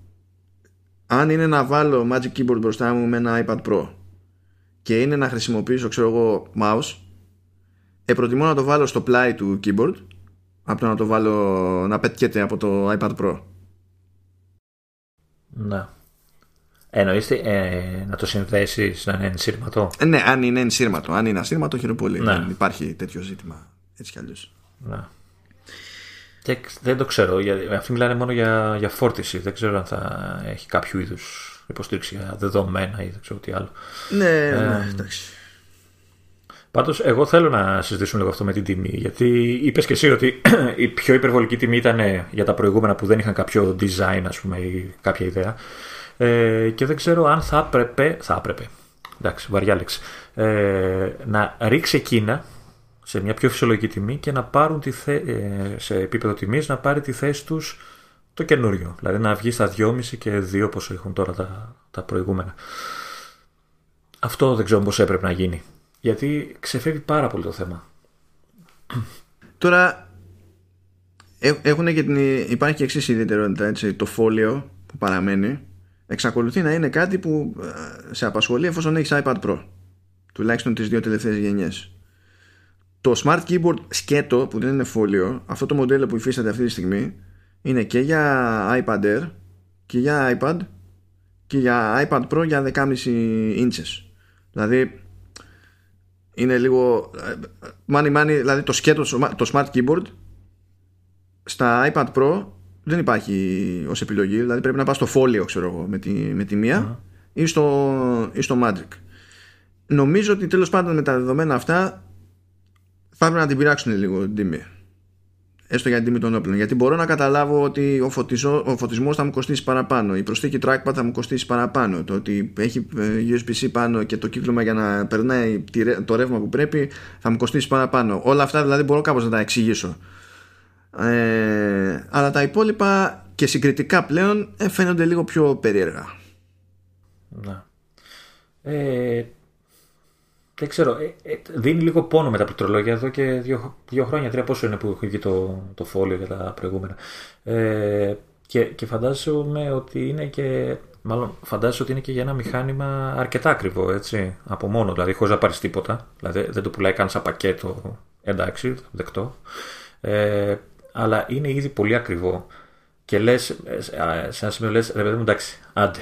αν είναι να βάλω Magic Keyboard μπροστά μου με ένα iPad Pro και είναι να χρησιμοποιήσω ξέρω εγώ mouse ε, προτιμώ να το βάλω στο πλάι του keyboard από το να το βάλω να πετιέται από το iPad Pro Ναι Εννοείστε ε, να το συνδέσεις να είναι ενσύρματο; Ε, ναι, αν είναι ενσύρματο. Αν είναι ασύρματο, χαίρομαι πολύ. Ναι. Δεν υπάρχει τέτοιο ζήτημα έτσι κι αλλιώς. Ναι. Και δεν το ξέρω. Γιατί αυτοί μιλάνε μόνο για, για φόρτιση. Δεν ξέρω αν θα έχει κάποιο είδους υποστήριξη για δεδομένα ή δεν ξέρω τι άλλο. Ναι, ε, ναι, εντάξει. Πάντως εγώ θέλω να συζητήσουμε λίγο αυτό με την τιμή γιατί είπες και εσύ ότι η πιο υπερβολική τιμή ήταν για τα προηγούμενα που δεν είχαν κάποιο design ας πούμε ή κάποια ιδέα ε, και δεν ξέρω αν θα έπρεπε, θα έπρεπε, εντάξει βαριά λέξη, ε, να ρίξει εκείνα σε μια πιο φυσιολογική τιμή και να πάρουν τη θε... Ε, σε επίπεδο τιμής να πάρει τη θέση τους το καινούριο. Δηλαδή να βγει στα 2,5 και 2 όπως έχουν τώρα τα, τα προηγούμενα. Αυτό δεν ξέρω πώς έπρεπε να γίνει. Γιατί ξεφεύγει πάρα πολύ το θέμα. Τώρα έχουν και την, υπάρχει και εξής ιδιαιτερότητα. Έτσι, το φόλιο που παραμένει εξακολουθεί να είναι κάτι που ε, σε απασχολεί εφόσον έχεις iPad Pro. Τουλάχιστον τις δύο τελευταίες γενιές το Smart Keyboard σκέτο που δεν είναι φόλιο αυτό το μοντέλο που υφίσταται αυτή τη στιγμή είναι και για iPad Air και για iPad και για iPad Pro για 10,5 inches. Δηλαδή είναι λίγο money money δηλαδή το σκέτο το Smart Keyboard στα iPad Pro δεν υπάρχει ως επιλογή. Δηλαδή πρέπει να πας στο φόλιο ξέρω εγώ με τη, με τη μία ή, στο, ή στο Magic νομίζω ότι τέλος πάντων με τα δεδομένα αυτά θα πρέπει να την πειράξουν λίγο την τιμή. έστω για την τιμή των όπλων. Γιατί μπορώ να καταλάβω ότι ο, φωτισμό, ο φωτισμός θα μου κοστίσει παραπάνω, η προσθήκη trackpad θα μου κοστίσει παραπάνω, το ότι έχει ε, USB-C πάνω και το κύκλωμα για να περνάει το ρεύμα που πρέπει θα μου κοστίσει παραπάνω. Όλα αυτά δηλαδή μπορώ κάπως να τα εξηγήσω. Ε, αλλά τα υπόλοιπα και συγκριτικά πλέον ε, φαίνονται λίγο πιο περίεργα. Να. Ε, δεν ξέρω, ε, ε, δίνει λίγο πόνο με τα πληκτρολόγια εδώ και δύο, δύο χρόνια, τρία πόσο είναι που έχει βγει το, το φόλιο για τα προηγούμενα. Ε, και, και φαντάζομαι ότι είναι και. Μάλλον φαντάζομαι ότι είναι και για ένα μηχάνημα αρκετά ακριβό, έτσι. Από μόνο, δηλαδή χωρίς να πάρεις τίποτα. Δηλαδή δεν το πουλάει καν σαν πακέτο. Εντάξει, δεκτό. Ε, αλλά είναι ήδη πολύ ακριβό. Και λες, σε ένα σημείο λες, ρε παιδί μου, εντάξει, άντε,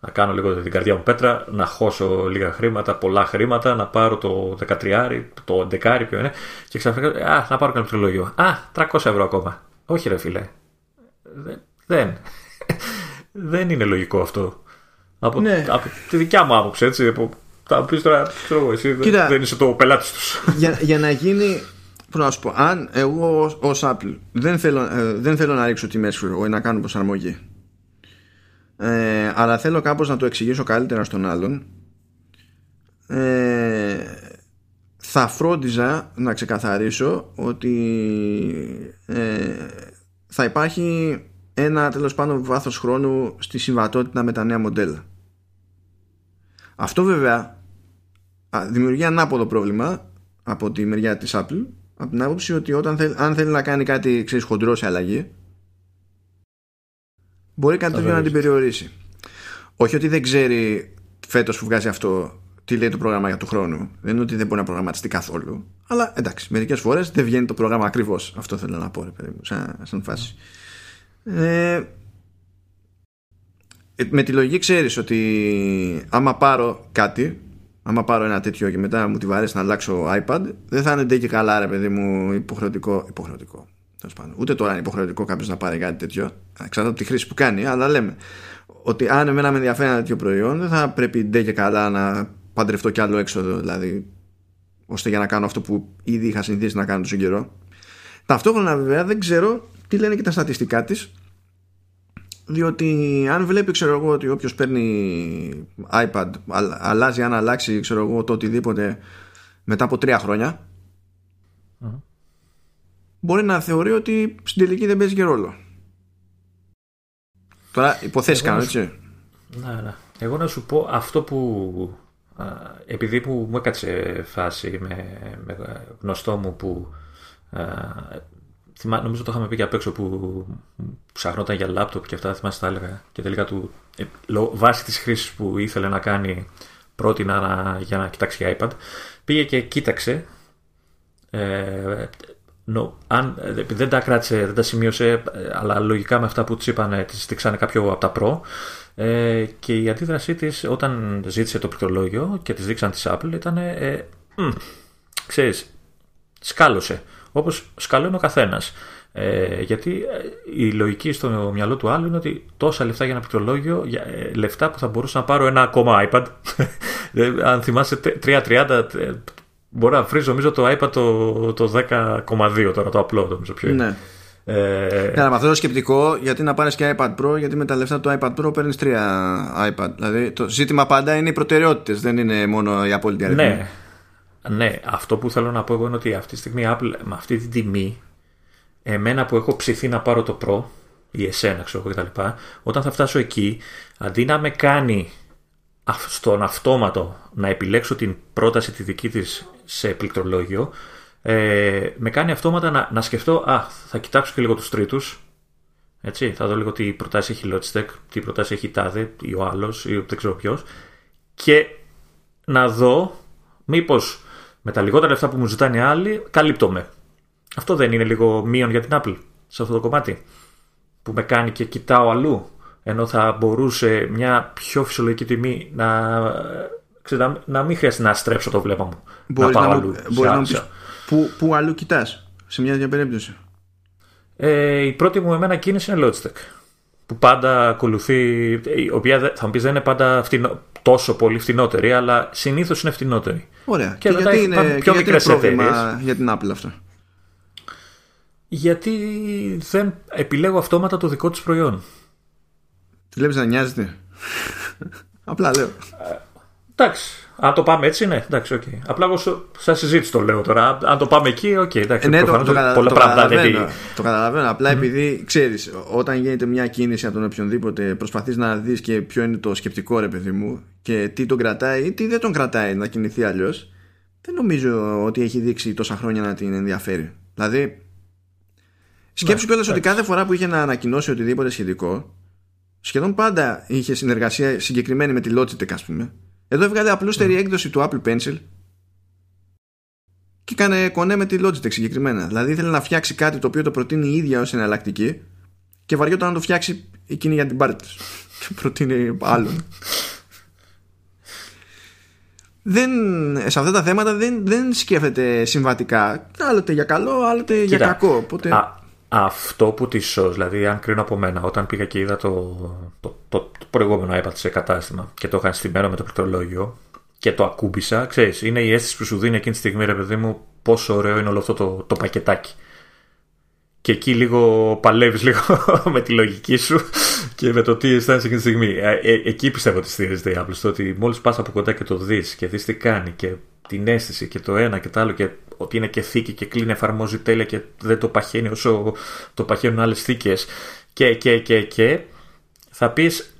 να κάνω λίγο την καρδιά μου πέτρα, να χώσω λίγα χρήματα, πολλά χρήματα, να πάρω το 13, το 11 ποιο είναι, και ξαφνικά, α, να πάρω κάποιο τριλόγιο. Α, 300 ευρώ ακόμα. Όχι ρε φίλε. Δεν. Δεν είναι λογικό αυτό. Από, ναι. από τη δικιά μου άποψη, έτσι. Από, θα πεις τώρα, ξέρω εσύ, Κοίτα, δεν είσαι το πελάτης τους. Για, για να γίνει Πώς να σου πω, αν εγώ ως Apple δεν θέλω, ε, δεν θέλω να ρίξω τιμές ή να κάνω προσαρμογή ε, αλλά θέλω κάπως να το εξηγήσω καλύτερα στον άλλον. Ε, θα φρόντιζα να ξεκαθαρίσω ότι ε, θα υπάρχει ένα τέλος πάντων βάθος χρόνου στη συμβατότητα με τα νέα μοντέλα. Αυτό βέβαια δημιουργεί ανάποδο πρόβλημα από τη μεριά της Apple από την άποψη ότι όταν θέλ, αν θέλει να κάνει κάτι ξέρεις, χοντρό σε αλλαγή μπορεί κάτι τέτοιο να την περιορίσει. Όχι ότι δεν ξέρει φέτος που βγάζει αυτό τι λέει το πρόγραμμα για του χρόνου. Δεν είναι ότι δεν μπορεί να προγραμματιστεί καθόλου. Αλλά εντάξει, μερικές φορές δεν βγαίνει το πρόγραμμα ακριβώς. Αυτό θέλω να πω, ρε παιδί μου, σαν, σαν φάση. Ε, ε με τη λογική ξέρεις ότι άμα πάρω κάτι άμα πάρω ένα τέτοιο και μετά μου τη βαρέσει να αλλάξω iPad, δεν θα είναι και καλά, ρε παιδί μου, υποχρεωτικό. υποχρεωτικό. Ούτε τώρα είναι υποχρεωτικό κάποιος να πάρει κάτι τέτοιο, εξαρτάται από τη χρήση που κάνει, αλλά λέμε ότι αν εμένα με ενδιαφέρει ένα τέτοιο προϊόν, δεν θα πρέπει ντε και καλά να παντρευτώ κι άλλο έξοδο, δηλαδή, ώστε για να κάνω αυτό που ήδη είχα συνηθίσει να κάνω τόσο καιρό. Ταυτόχρονα, βέβαια, δεν ξέρω τι λένε και τα στατιστικά της διότι αν βλέπει ξέρω εγώ ότι όποιος παίρνει iPad αλλάζει αν αλλάξει ξέρω εγώ το οτιδήποτε μετά από τρία μπορεί να θεωρεί ότι στην τελική δεν παίζει και ρόλο τώρα υποθέσεις κάνω έτσι ναι, ναι. εγώ να σου πω αυτό που επειδή που μου έκατσε φάση με, με γνωστό μου που Θυμά, νομίζω το είχαμε πει και απ' έξω που ψαχνόταν για λάπτοπ και αυτά, θυμάσαι τα έλεγα. Και τελικά του, ε, βάσει της χρήσης που ήθελε να κάνει, πρότεινα να, για να κοιτάξει για iPad. Πήγε και κοίταξε. Ε, no, αν, δεν τα κράτησε, δεν τα σημείωσε, αλλά λογικά με αυτά που τη είπαν, τη στήξανε κάποιο από τα Pro. Ε, και η αντίδρασή της όταν ζήτησε το πληκτρολόγιο και της δείξαν της Apple ήταν. Ε, ξέρεις, σκάλωσε όπως σκαλώνει ο καθένας. Ε, γιατί ε, η λογική στο μυαλό του άλλου είναι ότι τόσα λεφτά για ένα πληκτρολόγιο, ε, λεφτά που θα μπορούσα να πάρω ένα ακόμα iPad. Ε, αν θυμάσαι 3.30, μπορώ να βρει νομίζω το iPad το, το 10,2 τώρα, το απλό νομίζω πιο είναι. Ναι. Ε... με αυτό το σκεπτικό, γιατί να πάρεις και iPad Pro, γιατί με τα λεφτά του iPad Pro παίρνεις τρία iPad. Δηλαδή το ζήτημα πάντα είναι οι προτεραιότητες, δεν είναι μόνο η απόλυτη αριθμή. Ναι, ναι, αυτό που θέλω να πω εγώ είναι ότι αυτή τη στιγμή Apple με αυτή την τιμή, εμένα που έχω ψηθεί να πάρω το Pro ή εσένα ξέρω εγώ κτλ. Όταν θα φτάσω εκεί, αντί να με κάνει στον αυτόματο να επιλέξω την πρόταση τη δική της σε πληκτρολόγιο, ε, με κάνει αυτόματα να, να σκεφτώ, α, θα κοιτάξω και λίγο τους τρίτους, έτσι, θα δω λίγο τι προτάσει έχει Logitech, τι προτάσει έχει τάδε ή ο άλλος ή δεν ξέρω ποιος. και να δω μήπως με τα λιγότερα λεφτά που μου ζητάνε οι άλλοι, καλύπτομαι. Αυτό δεν είναι λίγο μείον για την Apple σε αυτό το κομμάτι. Που με κάνει και κοιτάω αλλού. Ενώ θα μπορούσε μια πιο φυσιολογική τιμή να, ξέρω, να μην χρειάζεται να στρέψω το βλέμμα μου. Μπορείς να πάω να, αλλού. Μπορείς να μου πεις πού, πού αλλού κοιτάς σε μια τέτοια περίπτωση. Ε, η πρώτη μου εμένα κίνηση είναι Logitech. Που πάντα ακολουθεί. Η οποία θα μου πεις δεν είναι πάντα φτηνό, τόσο πολύ φτηνότερη, αλλά συνήθως είναι φτηνότερη. Ωραία. Και, και γιατί είναι, πιο και γιατί είναι πρόβλημα για την Apple αυτό. γιατί δεν επιλέγω αυτόματα το δικό της προϊόν. Τη βλέπεις να νοιάζεται; Απλά λέω. Εντάξει. Αν το πάμε έτσι, ναι, εντάξει, okay. Απλά εγώ σαν συζήτηση το λέω τώρα. Αν το πάμε εκεί, ok, okay, εντάξει. Ε, ναι, το, το, πολλά το, καταλαβαίνω, το καταλαβαίνω. Απλά mm. επειδή ξέρεις, όταν γίνεται μια κίνηση από τον οποιονδήποτε, προσπαθείς να δεις και ποιο είναι το σκεπτικό, ρε παιδί μου, και τι τον κρατάει ή τι δεν τον κρατάει να κινηθεί αλλιώς. Δεν νομίζω ότι έχει δείξει τόσα χρόνια να την ενδιαφέρει. Δηλαδή, σκέψου ναι, κιόλας ότι κάθε φορά που είχε να ανακοινώσει οτιδήποτε σχετικό, σχεδόν πάντα είχε συνεργασία συγκεκριμένη με τη Logitech, ας πούμε εδώ έβγαλε απλούστερη έκδοση του Apple Pencil και έκανε κονέ με τη Logitech συγκεκριμένα. Δηλαδή ήθελε να φτιάξει κάτι το οποίο το προτείνει η ίδια ως εναλλακτική και βαριόταν να το φτιάξει εκείνη για την πάρτη της. Και προτείνει άλλον. δεν, σε αυτά τα θέματα δεν, δεν σκέφτεται συμβατικά. Άλλοτε για καλό, άλλοτε για κακό. Οπότε... αυτό που της σω, δηλαδή αν κρίνω από μένα, όταν πήγα και είδα το, το, το, προηγούμενο iPad σε κατάστημα και το είχα στημένο με το πληκτρολόγιο και το ακούμπησα, ξέρεις, είναι η αίσθηση που σου δίνει εκείνη τη στιγμή, ρε παιδί μου, πόσο ωραίο είναι όλο αυτό το, το πακετάκι. Και εκεί λίγο παλεύεις λίγο με τη λογική σου και με το τι αισθάνεσαι εκείνη τη στιγμή. Ε, ε, εκεί πιστεύω ότι στηρίζεται η Apple, στο ότι μόλις πας από κοντά και το δεις και δεις τι κάνει και την αίσθηση και το ένα και το άλλο και ότι είναι και θήκη και κλείνει, εφαρμόζει τέλεια και δεν το παχαίνει όσο το παχαίνουν άλλες θήκες και, και, και, και θα πεις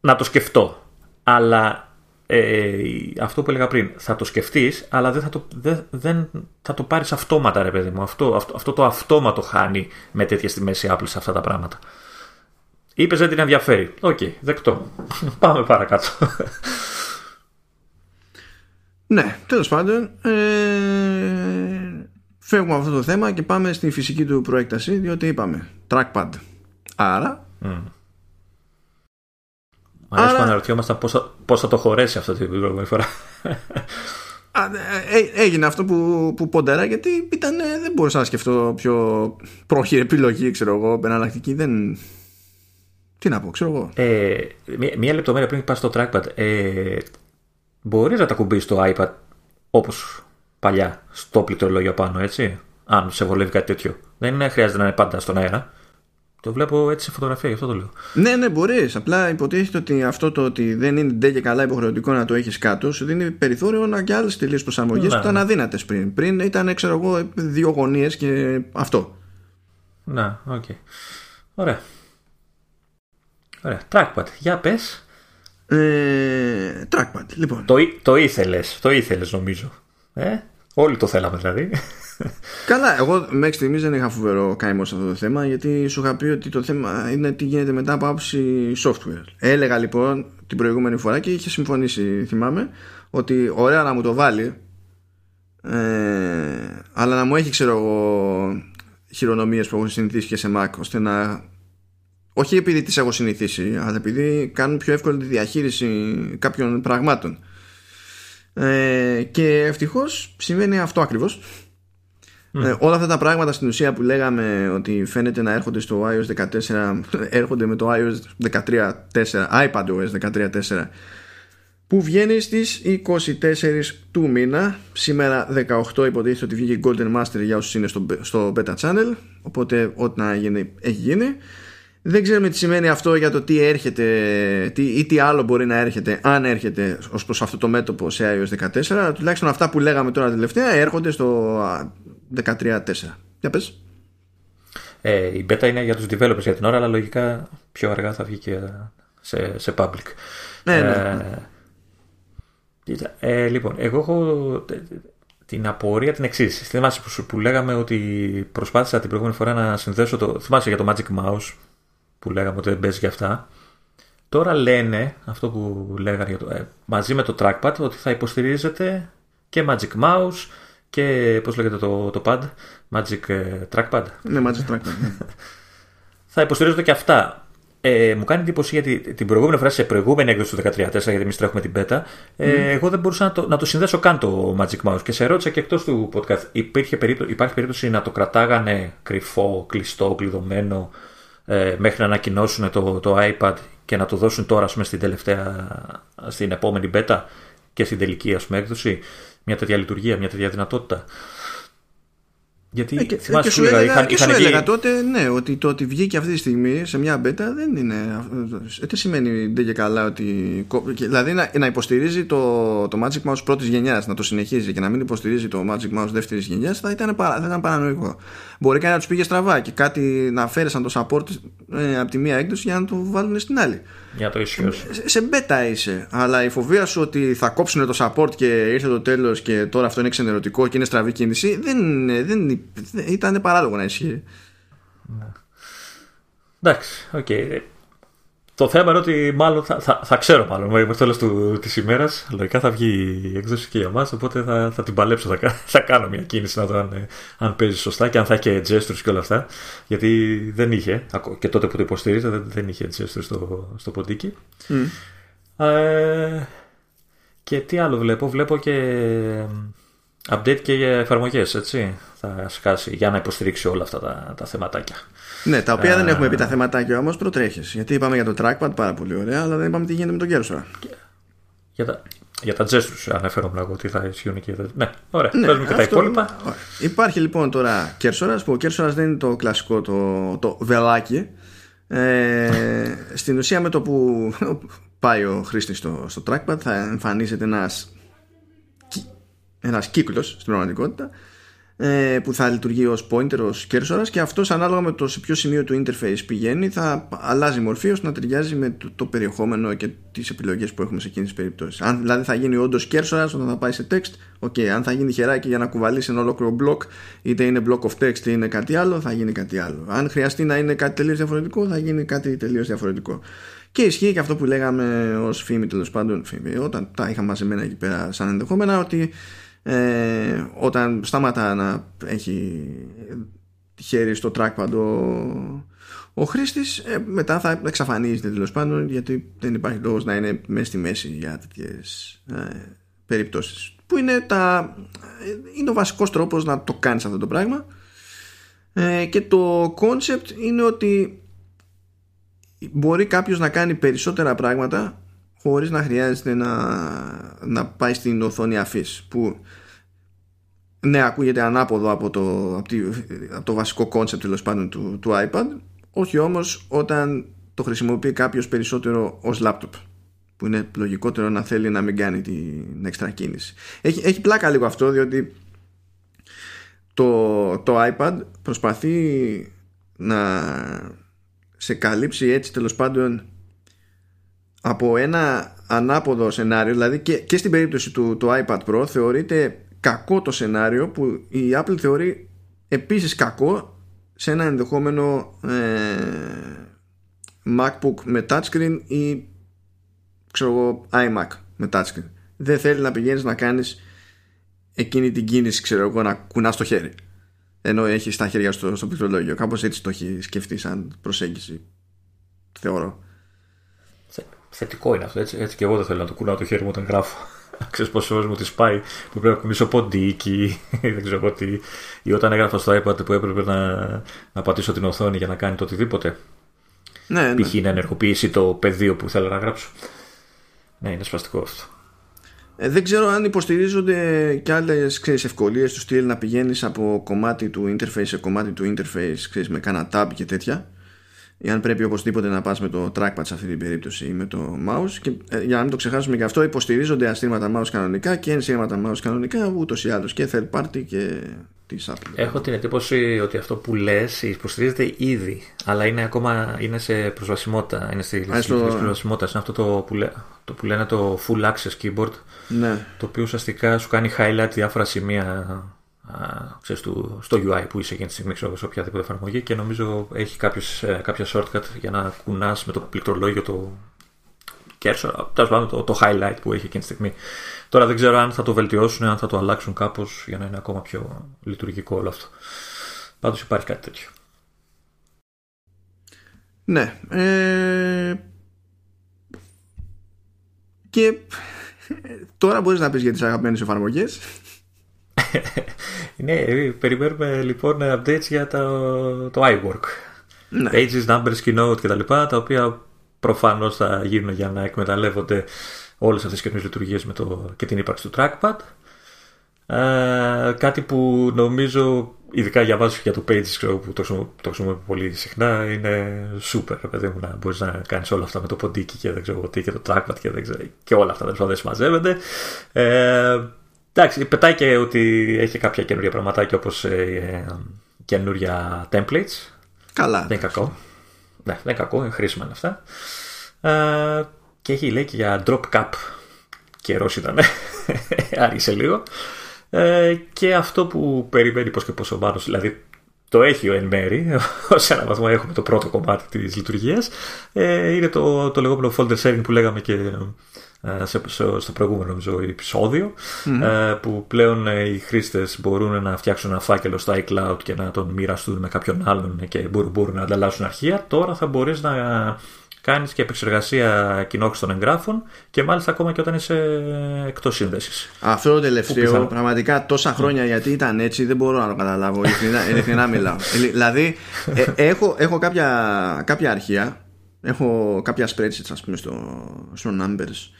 να το σκεφτώ. Αλλά ε, αυτό που έλεγα πριν, θα το σκεφτείς, αλλά δεν θα το, δεν, δεν θα το πάρεις αυτόματα, ρε παιδί μου. Αυτό, αυτό, αυτό το αυτόματο χάνει με τέτοια στη μέση Apple σε αυτά τα πράγματα. Είπες δεν την ενδιαφέρει. Ok, okay, δεκτό. Πάμε παρακάτω. Ναι, τέλος πάντων ε, φεύγουμε από αυτό το θέμα και πάμε στη φυσική του προέκταση διότι είπαμε trackpad. Άρα mm. Μ' αρέσει που αναρωτιόμασταν πώς θα, το χωρέσει αυτό την προηγούμενη φορά. Ε, ε, έγινε αυτό που, που πόντερα γιατί ήταν, δεν μπορούσα να σκεφτώ πιο πρόχειρη επιλογή, ξέρω εγώ, εναλλακτική. Δεν... Τι να πω, ξέρω εγώ. Ε, μία, μία λεπτομέρεια πριν πας στο trackpad. Ε, μπορείς να τα κουμπίσεις το iPad όπως παλιά στο πληκτρολόγιο πάνω, έτσι. Αν σε βολεύει κάτι τέτοιο. Δεν χρειάζεται να είναι πάντα στον αέρα. Το βλέπω έτσι σε φωτογραφία, γι' αυτό το λέω. Ναι, ναι, μπορείς. Απλά υποτίθεται ότι αυτό το ότι δεν είναι ντε και καλά υποχρεωτικό να το έχεις κάτω σου δίνει περιθώριο να και άλλες τελείω προσαρμογέ που ήταν αδύνατες πριν. Πριν ήταν, ξέρω εγώ, δύο γωνίες και αυτό. Να, ok. Okay. Ωραία. Ωραία. Trackpad. Για πες. Ε, trackpad, λοιπόν. Το, το ήθελες, το ήθελες νομίζω. Ε; Όλοι το θέλαμε δηλαδή. Καλά, εγώ μέχρι στιγμής δεν είχα φοβερό καημό σε αυτό το θέμα γιατί σου είχα πει ότι το θέμα είναι τι γίνεται μετά από άποψη software. Έλεγα λοιπόν την προηγούμενη φορά και είχε συμφωνήσει, θυμάμαι, ότι ωραία να μου το βάλει, ε, αλλά να μου έχει ξέρω εγώ χειρονομίες που έχω συνηθίσει και σε Mac ώστε να όχι επειδή τις έχω συνηθίσει αλλά επειδή κάνουν πιο εύκολη τη διαχείριση κάποιων πραγμάτων ε, και ευτυχώς συμβαίνει αυτό ακριβώς ε, όλα αυτά τα πράγματα στην ουσία που λέγαμε ότι φαίνεται να έρχονται στο iOS 14 έρχονται με το iOS 13.4 iPadOS 13.4 που βγαίνει στις 24 του μήνα. Σήμερα 18 υποτίθεται ότι βγήκε Golden Master για όσους είναι στο, στο Beta Channel οπότε ό,τι να γίνει έχει γίνει. Δεν ξέρουμε τι σημαίνει αυτό για το τι έρχεται τι, ή τι άλλο μπορεί να έρχεται αν έρχεται ως προς αυτό το μέτωπο σε iOS 14 τουλάχιστον αυτά που λέγαμε τώρα τελευταία έρχονται στο 13.4 για πες ε, η beta είναι για τους developers για την ώρα αλλά λογικά πιο αργά θα βγει και σε, σε public ναι, ναι. Ε, ε, λοιπόν εγώ έχω την απορία την εξής. Θυμάσαι που, που λέγαμε ότι προσπάθησα την προηγούμενη φορά να συνδέσω το. Θυμάσαι για το Magic Mouse που λέγαμε ότι δεν παίζει για αυτά. Τώρα λένε αυτό που λέγανε το, ε, μαζί με το trackpad ότι θα υποστηρίζεται και Magic Mouse και πώς λέγεται το, το pad, Magic ε, Trackpad. Ναι, Magic Trackpad. Ναι. θα υποστηρίζονται και αυτά. Ε, μου κάνει εντύπωση γιατί την προηγούμενη φορά σε προηγούμενη έκδοση του 13.4, γιατί εμείς τρέχουμε την beta, ε, εγώ δεν μπορούσα να το, να το συνδέσω καν το Magic Mouse. Και σε ρώτησα και εκτός του podcast, υπήρχε περίπτωση, υπάρχει περίπτωση να το κρατάγανε κρυφό, κλειστό, κλειδωμένο, ε, μέχρι να ανακοινώσουν το, το iPad και να το δώσουν τώρα πούμε, στην, τελευταία, στην επόμενη beta; Και στην τελική ας πούμε, έκδοση μια τέτοια λειτουργία, μια τέτοια δυνατότητα. Γιατί ε, και, και σου έλεγα, είχαν, και σου έλεγα τότε ναι, ότι το ότι βγήκε αυτή τη στιγμή σε μια μπέτα δεν είναι. Δεν σημαίνει δεν και καλά ότι. Δηλαδή να, να υποστηρίζει το, το Magic Mouse πρώτης γενιάς, να το συνεχίζει και να μην υποστηρίζει το Magic Mouse δεύτερης γενιάς θα ήταν, θα ήταν παρανοϊκό. Μπορεί κάτι να τους πήγε στραβά και κάτι να φέρεσαν το support ε, από τη μία έκδοση για να το βάλουν στην άλλη. Για το ισχύο. Σε, σε μπέτα είσαι. Αλλά η φοβία σου ότι θα κόψουν το support και ήρθε το τέλος και τώρα αυτό είναι ξενερωτικό και είναι στραβή κίνηση δεν, δεν, ήταν παράλογο να ισχύει. Ναι. Εντάξει, οκ. Okay. Το θέμα είναι ότι μάλλον θα, θα, θα ξέρω μάλλον μέχρι το τέλο της ημέρας. Λογικά θα βγει η έκδοση και για εμά. Οπότε θα, θα την παλέψω. Θα, θα κάνω μια κίνηση να δω αν, αν παίζει σωστά και αν θα έχει και gestures και όλα αυτά. Γιατί δεν είχε. Και τότε που το υποστήριζε δεν, δεν είχε gestures στο, στο ποντίκι. Mm. Ε, και τι άλλο βλέπω. Βλέπω και update και για εφαρμογές, έτσι. Θα σκάσει για να υποστηρίξει όλα αυτά τα, τα θεματάκια. Ναι, τα οποία δεν έχουμε πει τα θεματάκια όμως προτρέχεις. Γιατί είπαμε για το trackpad πάρα πολύ ωραία, αλλά δεν είπαμε τι γίνεται με τον Κέρσορα. Για τα, για τα gestures αναφέρομαι εγώ ότι θα ισχύουν και. Ναι, ωραία. Ναι, Παίζουμε και τα υπόλοιπα. Υπάρχει λοιπόν τώρα Κέρσορας, που ο Κέρσορας δεν είναι το κλασικό το, το βελάκι. Ε, στην ουσία με το που πάει ο χρήστης στο, στο trackpad θα εμφανίζεται ένας ένας κύκλος στην πραγματικότητα ε, που θα λειτουργεί ως pointer, ως κέρσορας και αυτός ανάλογα με το σε ποιο σημείο του interface πηγαίνει θα αλλάζει μορφή ώστε να ταιριάζει με το, το περιεχόμενο και τις επιλογές που έχουμε σε εκείνες τις περιπτώσεις. Αν δηλαδή θα γίνει όντως κέρσορας όταν θα πάει σε text, ok. Αν θα γίνει χεράκι για να κουβαλήσει ένα ολόκληρο block, είτε είναι block of text είτε είναι κάτι άλλο, θα γίνει κάτι άλλο. Αν χρειαστεί να είναι κάτι τελείως διαφορετικό, θα γίνει κάτι τελείως διαφορετικό. Και ισχύει και αυτό που λέγαμε ως φήμη τέλος πάντων, φήμη, όταν τα είχαμε μαζεμένα εκεί πέρα σαν ενδεχόμενα, ότι ε, όταν σταματά να έχει χέρι στο trackpad ο, ο χρήστης ε, μετά θα εξαφανίζεται τέλος πάντων γιατί δεν υπάρχει λόγος να είναι μέσα στη μέση για τέτοιες ε, περιπτώσεις. Που είναι, τα, είναι ο βασικός τρόπος να το κάνεις αυτό το πράγμα. Ε, και το concept είναι ότι μπορεί κάποιος να κάνει περισσότερα πράγματα χωρίς να χρειάζεται να, να πάει στην οθόνη αφής που ναι ακούγεται ανάποδο από το, από, από το βασικό concept τέλος πάντων του, του iPad όχι όμως όταν το χρησιμοποιεί κάποιος περισσότερο ως laptop που είναι λογικότερο να θέλει να μην κάνει την έξτρα κίνηση. Έχει, έχει πλάκα λίγο αυτό διότι το, το iPad προσπαθεί να σε καλύψει έτσι τέλος πάντων από ένα ανάποδο σενάριο δηλαδή και, και στην περίπτωση του, του iPad Pro θεωρείται κακό το σενάριο που η Apple θεωρεί επίσης κακό σε ένα ενδεχόμενο ε, MacBook με touchscreen ή ξέρω εγώ iMac με touchscreen. Δεν θέλει να πηγαίνεις να κάνεις εκείνη την κίνηση ξέρω εγώ να κουνάς το χέρι. Ενώ έχεις τα χέρια στο, στο πληκτρολόγιο. Κάπως έτσι το έχεις σκεφτεί σαν προσέγγιση θεωρώ θετικό είναι αυτό. Έτσι, έτσι και εγώ δεν θέλω να το κουνάω το χέρι μου όταν γράφω. Ξέρεις πόσο μου τη πάει που πρέπει να κουνήσω ποντίκι δεν ξέρω τι. Ή όταν έγραφα στο iPad που έπρεπε να, να πατήσω την οθόνη για να κάνει το οτιδήποτε. Ναι, ναι. Π.χ. να ενεργοποιήσει το πεδίο που θέλω να γράψω. Ναι, είναι σπαστικό αυτό. Ε, δεν ξέρω αν υποστηρίζονται και άλλες ευκολίες του στυλ να πηγαίνεις από κομμάτι του interface σε κομμάτι του interface ξέρεις, με κάνα tab και τέτοια ή αν πρέπει οπωσδήποτε να πας με το trackpad σε αυτή την περίπτωση ή με το mouse και ε, για να μην το ξεχάσουμε και αυτό υποστηρίζονται αστήματα mouse κανονικά και ενσύρματα mouse κανονικά ούτως ή άλλως και third party και της Apple. Έχω την εντύπωση ότι αυτό που λες υποστηρίζεται ήδη αλλά είναι ακόμα είναι σε προσβασιμότητα είναι στη λύση στο... προσβασιμότητας είναι αυτό το που, λέ, το που λένε το full access keyboard ναι. το οποίο ουσιαστικά σου κάνει highlight διάφορα σημεία ξέρεις, του, στο UI που είσαι εκείνη τη στιγμή ξέρω, σε οποιαδήποτε εφαρμογή και νομίζω έχει κάποιος, ε, κάποια shortcut για να κουνάς με το πληκτρολόγιο το cursor, το, το highlight που έχει εκείνη τη στιγμή. Τώρα δεν ξέρω αν θα το βελτιώσουν, αν θα το αλλάξουν κάπως για να είναι ακόμα πιο λειτουργικό όλο αυτό. Πάντως υπάρχει κάτι τέτοιο. Ναι. Ε... Και τώρα μπορείς να πεις για τις αγαπημένες εφαρμογές ναι, περιμένουμε λοιπόν updates για το, το iWork. Ναι. Pages, numbers, keynote κτλ. Τα, τα οποία προφανώς θα γίνουν για να εκμεταλλεύονται όλες αυτές τις καινούριες λειτουργίες και την ύπαρξη του trackpad. Ε, κάτι που νομίζω ειδικά για βάση για το Pages ξέρω, που το, το χρησιμοποιώ πολύ συχνά είναι super παιδί μου να μπορείς να κάνεις όλα αυτά με το ποντίκι και δεν ξέρω τι και το trackpad και, δεν ξέρω, και όλα αυτά δεν συμμαζεύονται ε, εντάξει πετάει και ότι έχει κάποια καινούργια πραγματάκια όπως ε, ε, καινούργια templates. Καλά. Δεν είναι κακό. Ναι, δεν είναι κακό, είναι χρήσιμα είναι αυτά. Ε, και έχει λέει και για drop cap. Καιρός ήταν άργησε λίγο. Ε, και αυτό που περιμένει πως και πως ο Μάνος, δηλαδή το έχει ο εν μέρη, ως ένα βαθμό έχουμε το πρώτο κομμάτι της λειτουργίας, ε, είναι το, το λεγόμενο folder sharing που λέγαμε και ε, σε, στο προηγούμενο νομίζω, ε, που πλέον ε, οι χρήστες μπορούν να φτιάξουν ένα φάκελο στο iCloud και να τον μοιραστούν με κάποιον άλλον και μπορούν, μπορούν να ανταλλάσσουν αρχεία. Τώρα θα μπορείς να κάνεις και επεξεργασία κοινόχρηστων εγγράφων και μάλιστα ακόμα και όταν είσαι εκτός σύνδεσης. Αυτό το τελευταίο, πραγματικά τόσα χρόνια γιατί ήταν έτσι, δεν μπορώ να το καταλάβω. Ειλικρινά μιλάω. δηλαδή, ε, έχω, έχω κάποια, κάποια αρχεία, έχω κάποια spreadsheets, ας πούμε, στο, στο Numbers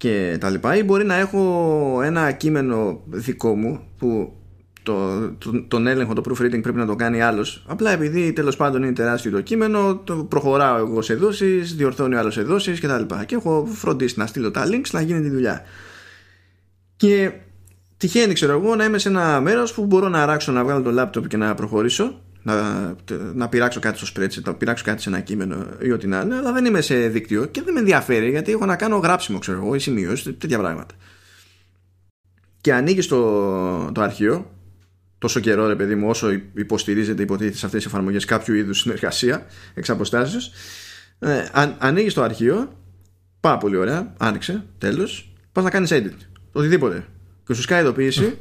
και τα λοιπά, ή μπορεί να έχω ένα κείμενο δικό μου που το, το, τον έλεγχο, το proofreading πρέπει να το κάνει άλλος. Απλά επειδή τέλος πάντων είναι τεράστιο το κείμενο, το προχωράω εγώ σε δόσεις, διορθώνει ο άλλος σε δόσεις κτλ. Και, και έχω φροντίσει να στείλω τα links να γίνει τη δουλειά. Και τυχαίνει, ξέρω εγώ, να είμαι σε ένα μέρος που μπορώ να αράξω να βγάλω το laptop και να προχωρήσω. Να, να πειράξω κάτι στο spreadsheet, να πειράξω κάτι σε ένα κείμενο ή ό,τι να είναι, αλλά δεν είμαι σε δίκτυο και δεν με ενδιαφέρει γιατί έχω να κάνω γράψιμο, ξέρω εγώ, ή σημειώσεις, τέτοια πράγματα. Και ανοίγει το, το αρχείο τόσο καιρό, ρε παιδί μου, όσο υποστηρίζεται υποτίθεται σε αυτές τις εφαρμογές κάποιο είδους συνεργασία εξ αποστάσεως. Ε, αν, ανοίγει το αρχείο, πάρα πολύ ωραία, άνοιξε, τέλος. Πας να κάνεις edit. Οτιδήποτε. Και σου σκάει ειδοποίηση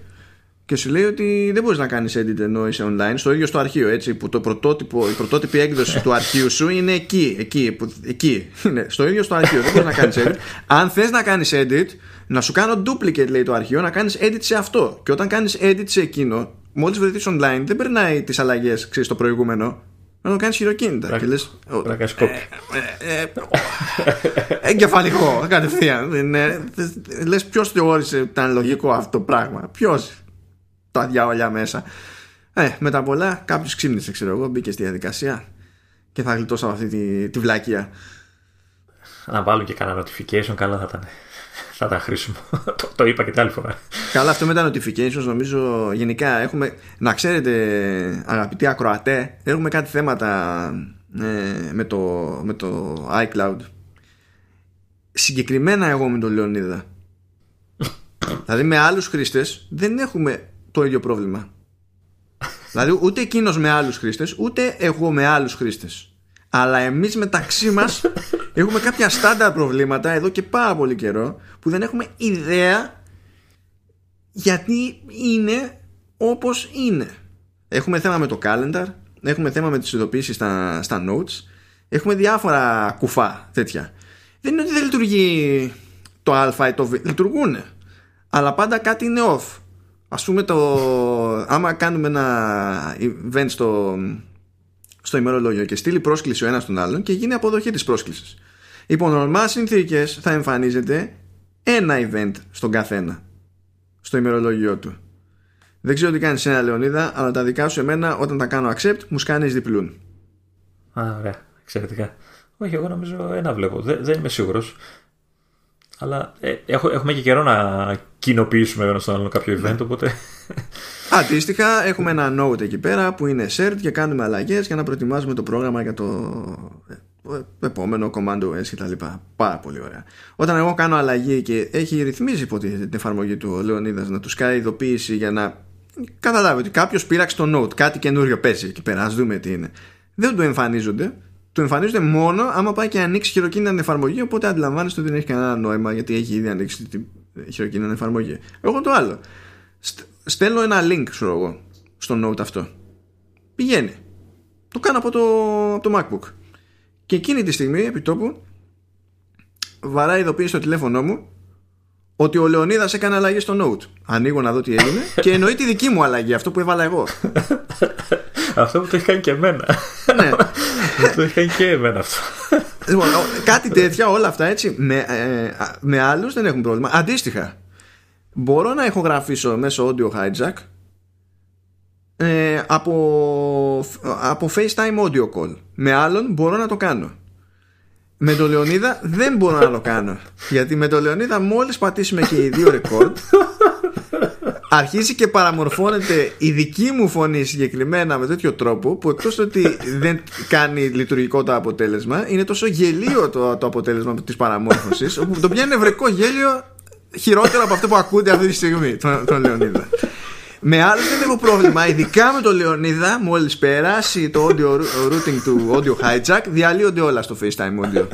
και σου λέει ότι δεν μπορείς να κάνεις edit ενώ είσαι online στο ίδιο στο αρχείο. Έτσι, που το πρωτότυπο, η πρωτότυπη έκδοση του αρχείου σου είναι εκεί. Εκεί. Που, εκεί είναι, στο ίδιο στο αρχείο. δεν μπορείς να κάνεις edit. Αν θες να κάνεις edit, να σου κάνω duplicate λέει το αρχείο, να κάνεις edit σε αυτό. Και όταν κάνεις edit σε εκείνο, μόλις βρεθείς online, δεν περνάει τις αλλαγές στο προηγούμενο. Να το κάνεις χειροκίνητα. Και λες. Να κάνει κόπη. Ε, ε, ε, εγκεφαλικό, κατευθείαν. Λες, ποιος θεώρησε ότι ήταν λογικό αυτό το πράγμα. Ποιος; Τα διάολια μέσα. Ε, με τα πολλά, κάποιος ξύπνησε, ξέρω εγώ, μπήκε στη διαδικασία και θα γλιτώσω αυτή τη, τη βλακεία. Να βάλω και κανένα notification, καλά θα ήταν θα τα χρήσιμο. το, το είπα και την άλλη φορά. Καλά, αυτό με τα notifications νομίζω γενικά έχουμε. Να ξέρετε, αγαπητοί ακροατέ, έχουμε κάτι θέματα ε, με, το, με το iCloud. Συγκεκριμένα εγώ με τον Λεωνίδα. δηλαδή με άλλους χρήστες δεν έχουμε το ίδιο πρόβλημα. δηλαδή ούτε εκείνος με άλλους χρήστες ούτε εγώ με άλλους χρήστες αλλά εμείς μεταξύ μας έχουμε κάποια στάνταρ προβλήματα εδώ και πάρα πολύ καιρό που δεν έχουμε ιδέα γιατί είναι όπως είναι. Έχουμε θέμα με το calendar, έχουμε θέμα με τις ειδοποίησεις στα, στα notes, έχουμε διάφορα κουφά τέτοια. Δεν είναι ότι δεν λειτουργεί το α ή το β, λειτουργούν. Αλλά πάντα κάτι είναι off. Ας πούμε το... Άμα κάνουμε ένα event στο, στο ημερολόγιο και στείλει πρόσκληση ο ένας τον άλλον και γίνει αποδοχή της πρόσκλησης. Υπό νορμά συνθήκες θα εμφανίζεται ένα event στον καθένα στο ημερολόγιο του. Δεν ξέρω τι κάνεις ένα Λεωνίδα, αλλά τα δικά σου εμένα όταν τα κάνω accept μου σκάνεις διπλούν. Α, ωραία. Εξαιρετικά. Όχι, εγώ νομίζω ένα βλέπω. Δεν, δεν είμαι σίγουρος. Αλλά ε, έχουμε και καιρό να κοινοποιήσουμε ένα στον άλλο κάποιο event, οπότε. Αντίστοιχα, έχουμε ένα note εκεί πέρα που είναι shared και κάνουμε αλλαγές για να προετοιμάζουμε το πρόγραμμα για το ε, επόμενο command OS κτλ. Πάρα πολύ ωραία. Όταν εγώ κάνω αλλαγή και έχει ρυθμίσει υποτίθεται την εφαρμογή του ο Λεωνίδας να τους κάνει ειδοποίηση για να καταλάβει ότι κάποιος πήραξε το note, κάτι καινούριο παίζει εκεί πέρα, ας δούμε τι είναι. Δεν το εμφανίζονται. Το εμφανίζονται μόνο άμα πάει και ανοίξει χειροκίνητα την εφαρμογή. Οπότε αντιλαμβάνεστε ότι δεν έχει κανένα νόημα γιατί έχει ήδη ανοίξει την χειροκίνητα εφαρμογή. Εγώ το άλλο στέλνω ένα link ξέρω εγώ στο note αυτό πηγαίνει το κάνω από το, από το macbook και εκείνη τη στιγμή επί τόπου βαράει ειδοποίηση στο τηλέφωνό μου ότι ο Λεωνίδας έκανε αλλαγή στο note. Ανοίγω να δω τι έγινε και εννοεί τη δική μου αλλαγή, αυτό που έβαλα εγώ. αυτό που το έχει κάνει και εμένα. ναι. το έχει κάνει και εμένα αυτό. Λοιπόν, κάτι τέτοια, όλα αυτά έτσι, με, ε, με άλλους δεν έχουν πρόβλημα. Αντίστοιχα, μπορώ να ηχογραφήσω μέσω audio hijack ε, από, από FaceTime audio call. Με άλλον μπορώ να το κάνω. Με τον Λεωνίδα δεν μπορώ να το κάνω. Γιατί με τον Λεωνίδα μόλις πατήσουμε και οι δύο record αρχίζει και παραμορφώνεται η δική μου φωνή συγκεκριμένα με τέτοιο τρόπο που εκτός ότι δεν κάνει λειτουργικό το αποτέλεσμα είναι τόσο γελίο το, το αποτέλεσμα της παραμόρφωσης όπου το πιάνει νευρικό γέλιο χειρότερο από αυτό που ακούτε αυτή τη στιγμή τον, τον Λεωνίδα. Με άλλο δεν έχω πρόβλημα, ειδικά με τον Λεωνίδα, μόλις περάσει το audio routing του audio hijack, διαλύονται όλα στο FaceTime audio.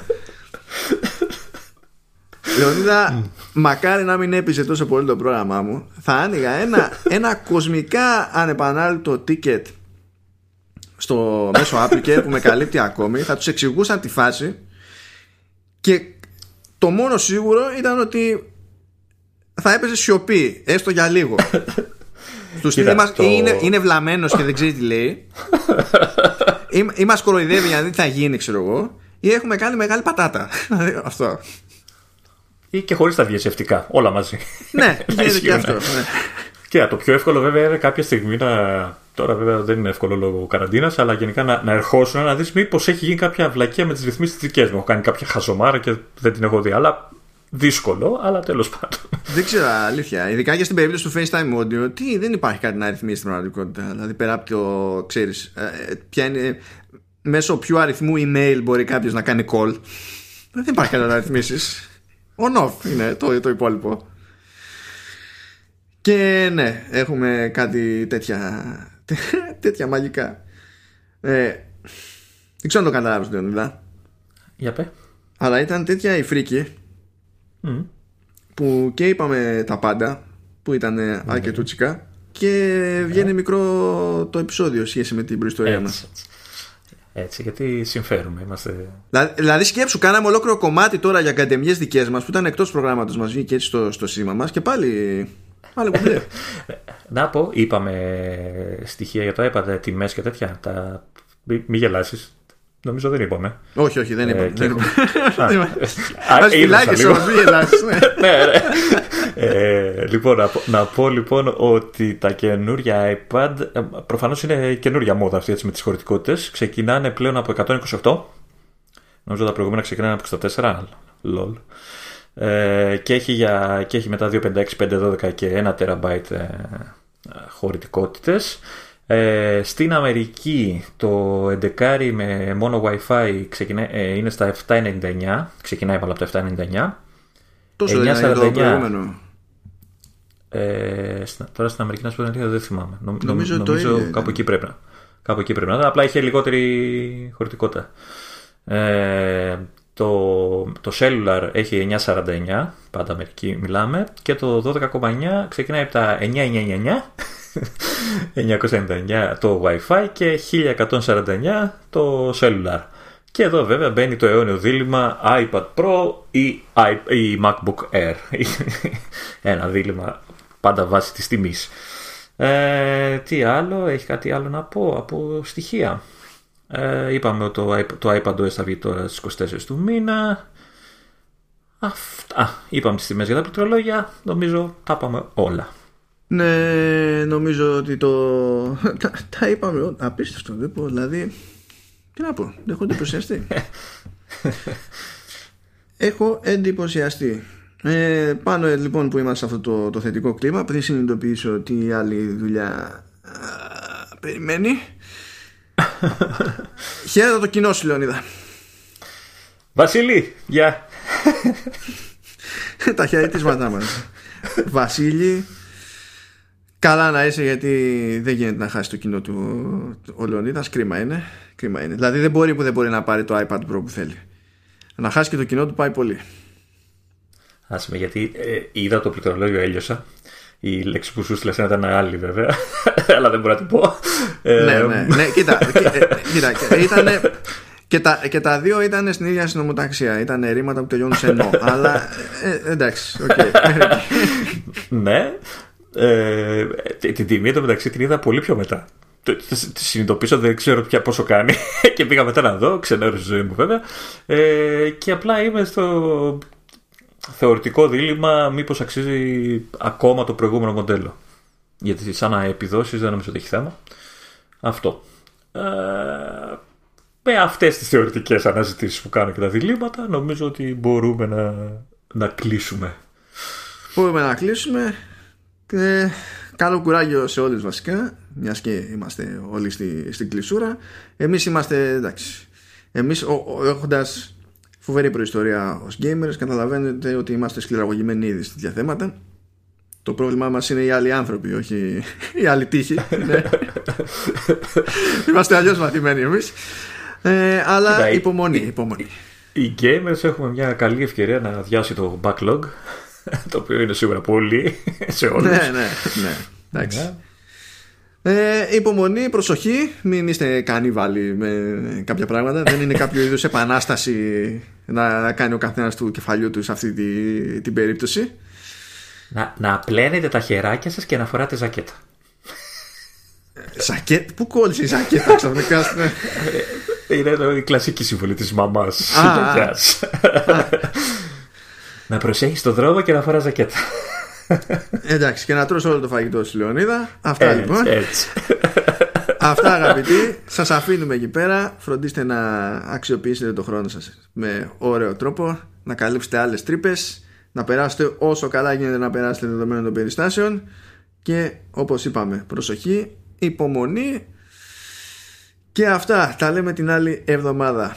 Λεωνίδα, μακάρι να μην έπεισε τόσο πολύ το πρόγραμμά μου. Θα άνοιγα ένα, ένα κοσμικά ανεπανάληπτο ticket στο μέσο Apple που με καλύπτει ακόμη. Θα τους εξηγούσαν τη φάση και το μόνο σίγουρο ήταν ότι θα έπαιζε σιωπή, έστω για λίγο. Του στυλ το... είναι, είναι βλαμμένος και δεν ξέρει τι λέει. ή, ή μας κοροϊδεύει για να δει τι θα γίνει, ξέρω εγώ. Ή έχουμε κάνει μεγάλη πατάτα. αυτό. Ή και χωρίς τα διασευτικά. Όλα μαζί. ναι, γίνεται και αυτό. Ναι. Και το πιο εύκολο βέβαια είναι κάποια στιγμή να. Τώρα βέβαια δεν είναι εύκολο λόγω καραντίνας, αλλά γενικά να, να ερχόσουν να δεις μήπως έχει γίνει κάποια βλακία με τις ρυθμίσεις δικές μου. Έχω κάνει κάποια χαζομάρα και δεν την έχω δει. Αλλά δύσκολο, αλλά τέλος πάντων. Δεν ξέρω, αλήθεια. Ειδικά και στην περίπτωση του FaceTime Audio, τι, δεν υπάρχει κάτι να ρυθμίσει στην πραγματικότητα. Δηλαδή, πέρα από το ξέρεις, ε, ποια είναι. Μέσω ποιου αριθμού email μπορεί κάποιος να κάνει call. Δεν υπάρχει κάτι να ρυθμίσεις. On-off είναι το, το υπόλοιπο. Και ναι, έχουμε κάτι τέτοια, τέτοια μαγικά. Ε, δεν ξέρω αν το καταλάβεις, Λεωνίδα. Για πέ. Αλλά ήταν τέτοια η φρίκη που και είπαμε τα πάντα που ήταν mm. αρκετούτσικα και βγαίνει μικρό το επεισόδιο σχέση με την προϊστορία μας έτσι, γιατί συμφέρουμε. Είμαστε... Δηλαδή, σκέψου, κάναμε ολόκληρο κομμάτι τώρα για ακαδημίες δικές μας που ήταν εκτός προγράμματος μας, βγήκε έτσι στο, στο σήμα μας και πάλι. Πάλι Να πω, είπαμε στοιχεία για το iPad, τιμές και τέτοια. Τα... Μην γελάσεις. Νομίζω δεν είπαμε. Όχι, όχι, δεν είπαμε. Α φυλάκι σου, Ναι, ε, λοιπόν, να πω λοιπόν ότι τα καινούρια iPad ε, προφανώς είναι καινούρια μόδα αυτή έτσι, με τις χωρητικότητες. Ξεκινάνε πλέον από 128. Νομίζω τα προηγούμενα ξεκινάνε από 64. Lol. Ε, και, έχει για, και έχει μετά 256, 512 και 1 TB ε, χωρητικότητες. Ε, στην Αμερική το 11 με μόνο Wi-Fi ε, είναι στα 799. Ξεκινάει από τα 799. Τόσο 949, είναι το προηγούμενο. Ε, τώρα στην Αμερική να σου πω δεν θυμάμαι. νομίζω, νομίζω το κάπου, εκεί πρέπει να, κάπου εκεί πρέπει να Απλά είχε λιγότερη χωρητικότητα. Ε, το, το cellular έχει 949, πάντα Αμερική μιλάμε, και το 12,9 ξεκινάει από τα 999 999 το Wi-Fi και 1149 το cellular. Και εδώ βέβαια μπαίνει το αιώνιο δίλημα iPad Pro ή, ή MacBook Air. Ένα δίλημα πάντα βάσει της τιμής. Ε, τι άλλο, έχει κάτι άλλο να πω από στοιχεία. Ε, είπαμε ότι το, το iPad OS θα βγει τώρα στις 24 του μήνα. Αυτά. Είπαμε τις τιμές για τα πληκτρολόγια. Νομίζω τα πάμε όλα. Ναι, νομίζω ότι το. Τα, τα είπαμε. Απίστευτο, δεν πω. Δηλαδή. Τι να πω, δεν έχω εντυπωσιαστεί. έχω εντυπωσιαστεί. Ε, πάνω ε, λοιπόν που είμαστε σε αυτό το, το θετικό κλίμα, πριν συνειδητοποιήσω ότι η άλλη δουλειά α, περιμένει. Χαίρετα το κοινό σου, Λεωνίδα. Βασίλη, γεια. Τα χαιρετίσματά μας. Βασίλη, Καλά να είσαι γιατί δεν γίνεται να χάσει το κοινό του ο Λεωνίδας κρίμα είναι, κρίμα είναι Δηλαδή δεν μπορεί που δεν μπορεί να πάρει το iPad Pro που θέλει Να χάσει και το κοινό του πάει πολύ Άσε με γιατί ε, είδα το πληκτρολόγιο έλειωσα η λέξη που σου στείλες ήταν άλλη βέβαια αλλά δεν μπορώ να την πω ε, Ναι, ναι, ναι κοίτα, ε, κοίτα ήτανε, και, τα, και τα δύο ήταν στην ίδια συνομοταξία. Ήταν ρήματα που τελειώνουν σε νο. αλλά ε, εντάξει, okay. ναι, ε, την τιμή μεταξύ την είδα πολύ πιο μετά. Τη συνειδητοποίησα, δεν ξέρω πια πόσο κάνει και πήγα μετά να δω, ξενέρωσε τη ζωή μου βέβαια. Ε, και απλά είμαι στο θεωρητικό δίλημα μήπως αξίζει ακόμα το προηγούμενο μοντέλο. Γιατί σαν να επιδόσεις δεν νομίζω ότι έχει θέμα. Αυτό. Ε, με αυτές τις θεωρητικές αναζητήσεις που κάνω και τα διλήμματα νομίζω ότι μπορούμε να, να κλείσουμε. Μπορούμε να κλείσουμε. Και καλό κουράγιο σε όλους βασικά, μιας και είμαστε όλοι στη, στην κλεισούρα. Εμείς είμαστε, εντάξει, εμείς έχοντας φοβερή προϊστορία ως gamers καταλαβαίνετε ότι είμαστε σκληραγωγημένοι ήδη στη θέματα. Το πρόβλημά μας είναι οι άλλοι άνθρωποι, όχι οι άλλοι τύχοι. Ναι. είμαστε αλλιώς μαθημένοι εμείς. Ε, αλλά υπομονή, υπομονή. Οι gamers έχουμε μια καλή ευκαιρία να αδειάσει το backlog το οποίο είναι σίγουρα πολύ σε όλους. ναι, ναι, ναι. Εντάξει. Ναι. Ε, υπομονή, προσοχή, μην είστε βάλει με κάποια πράγματα. Δεν είναι κάποιο είδους επανάσταση να κάνει ο καθένας του κεφαλιού τους σε αυτή τη, την περίπτωση. Να, να πλένετε τα χεράκια σας και να φοράτε ζακέτα. Ζακέτα, πού κόλλησε η ζακέτα ξαφνικά. Είναι η κλασική συμβολή της μαμάς. να προσέχεις τον δρόμο και να φοράς ζακέτα. Εντάξει, και να τρως όλο το φαγητό στη Λεωνίδα. Αυτά έτσι, λοιπόν. Έτσι. Αυτά αγαπητοί. Σας αφήνουμε εκεί πέρα. Φροντίστε να αξιοποιήσετε το χρόνο σας με ωραίο τρόπο. Να καλύψετε άλλες τρύπες. Να περάσετε όσο καλά γίνεται να περάσετε δεδομένων των περιστάσεων. Και όπως είπαμε, προσοχή, υπομονή. Και αυτά τα λέμε την άλλη εβδομάδα.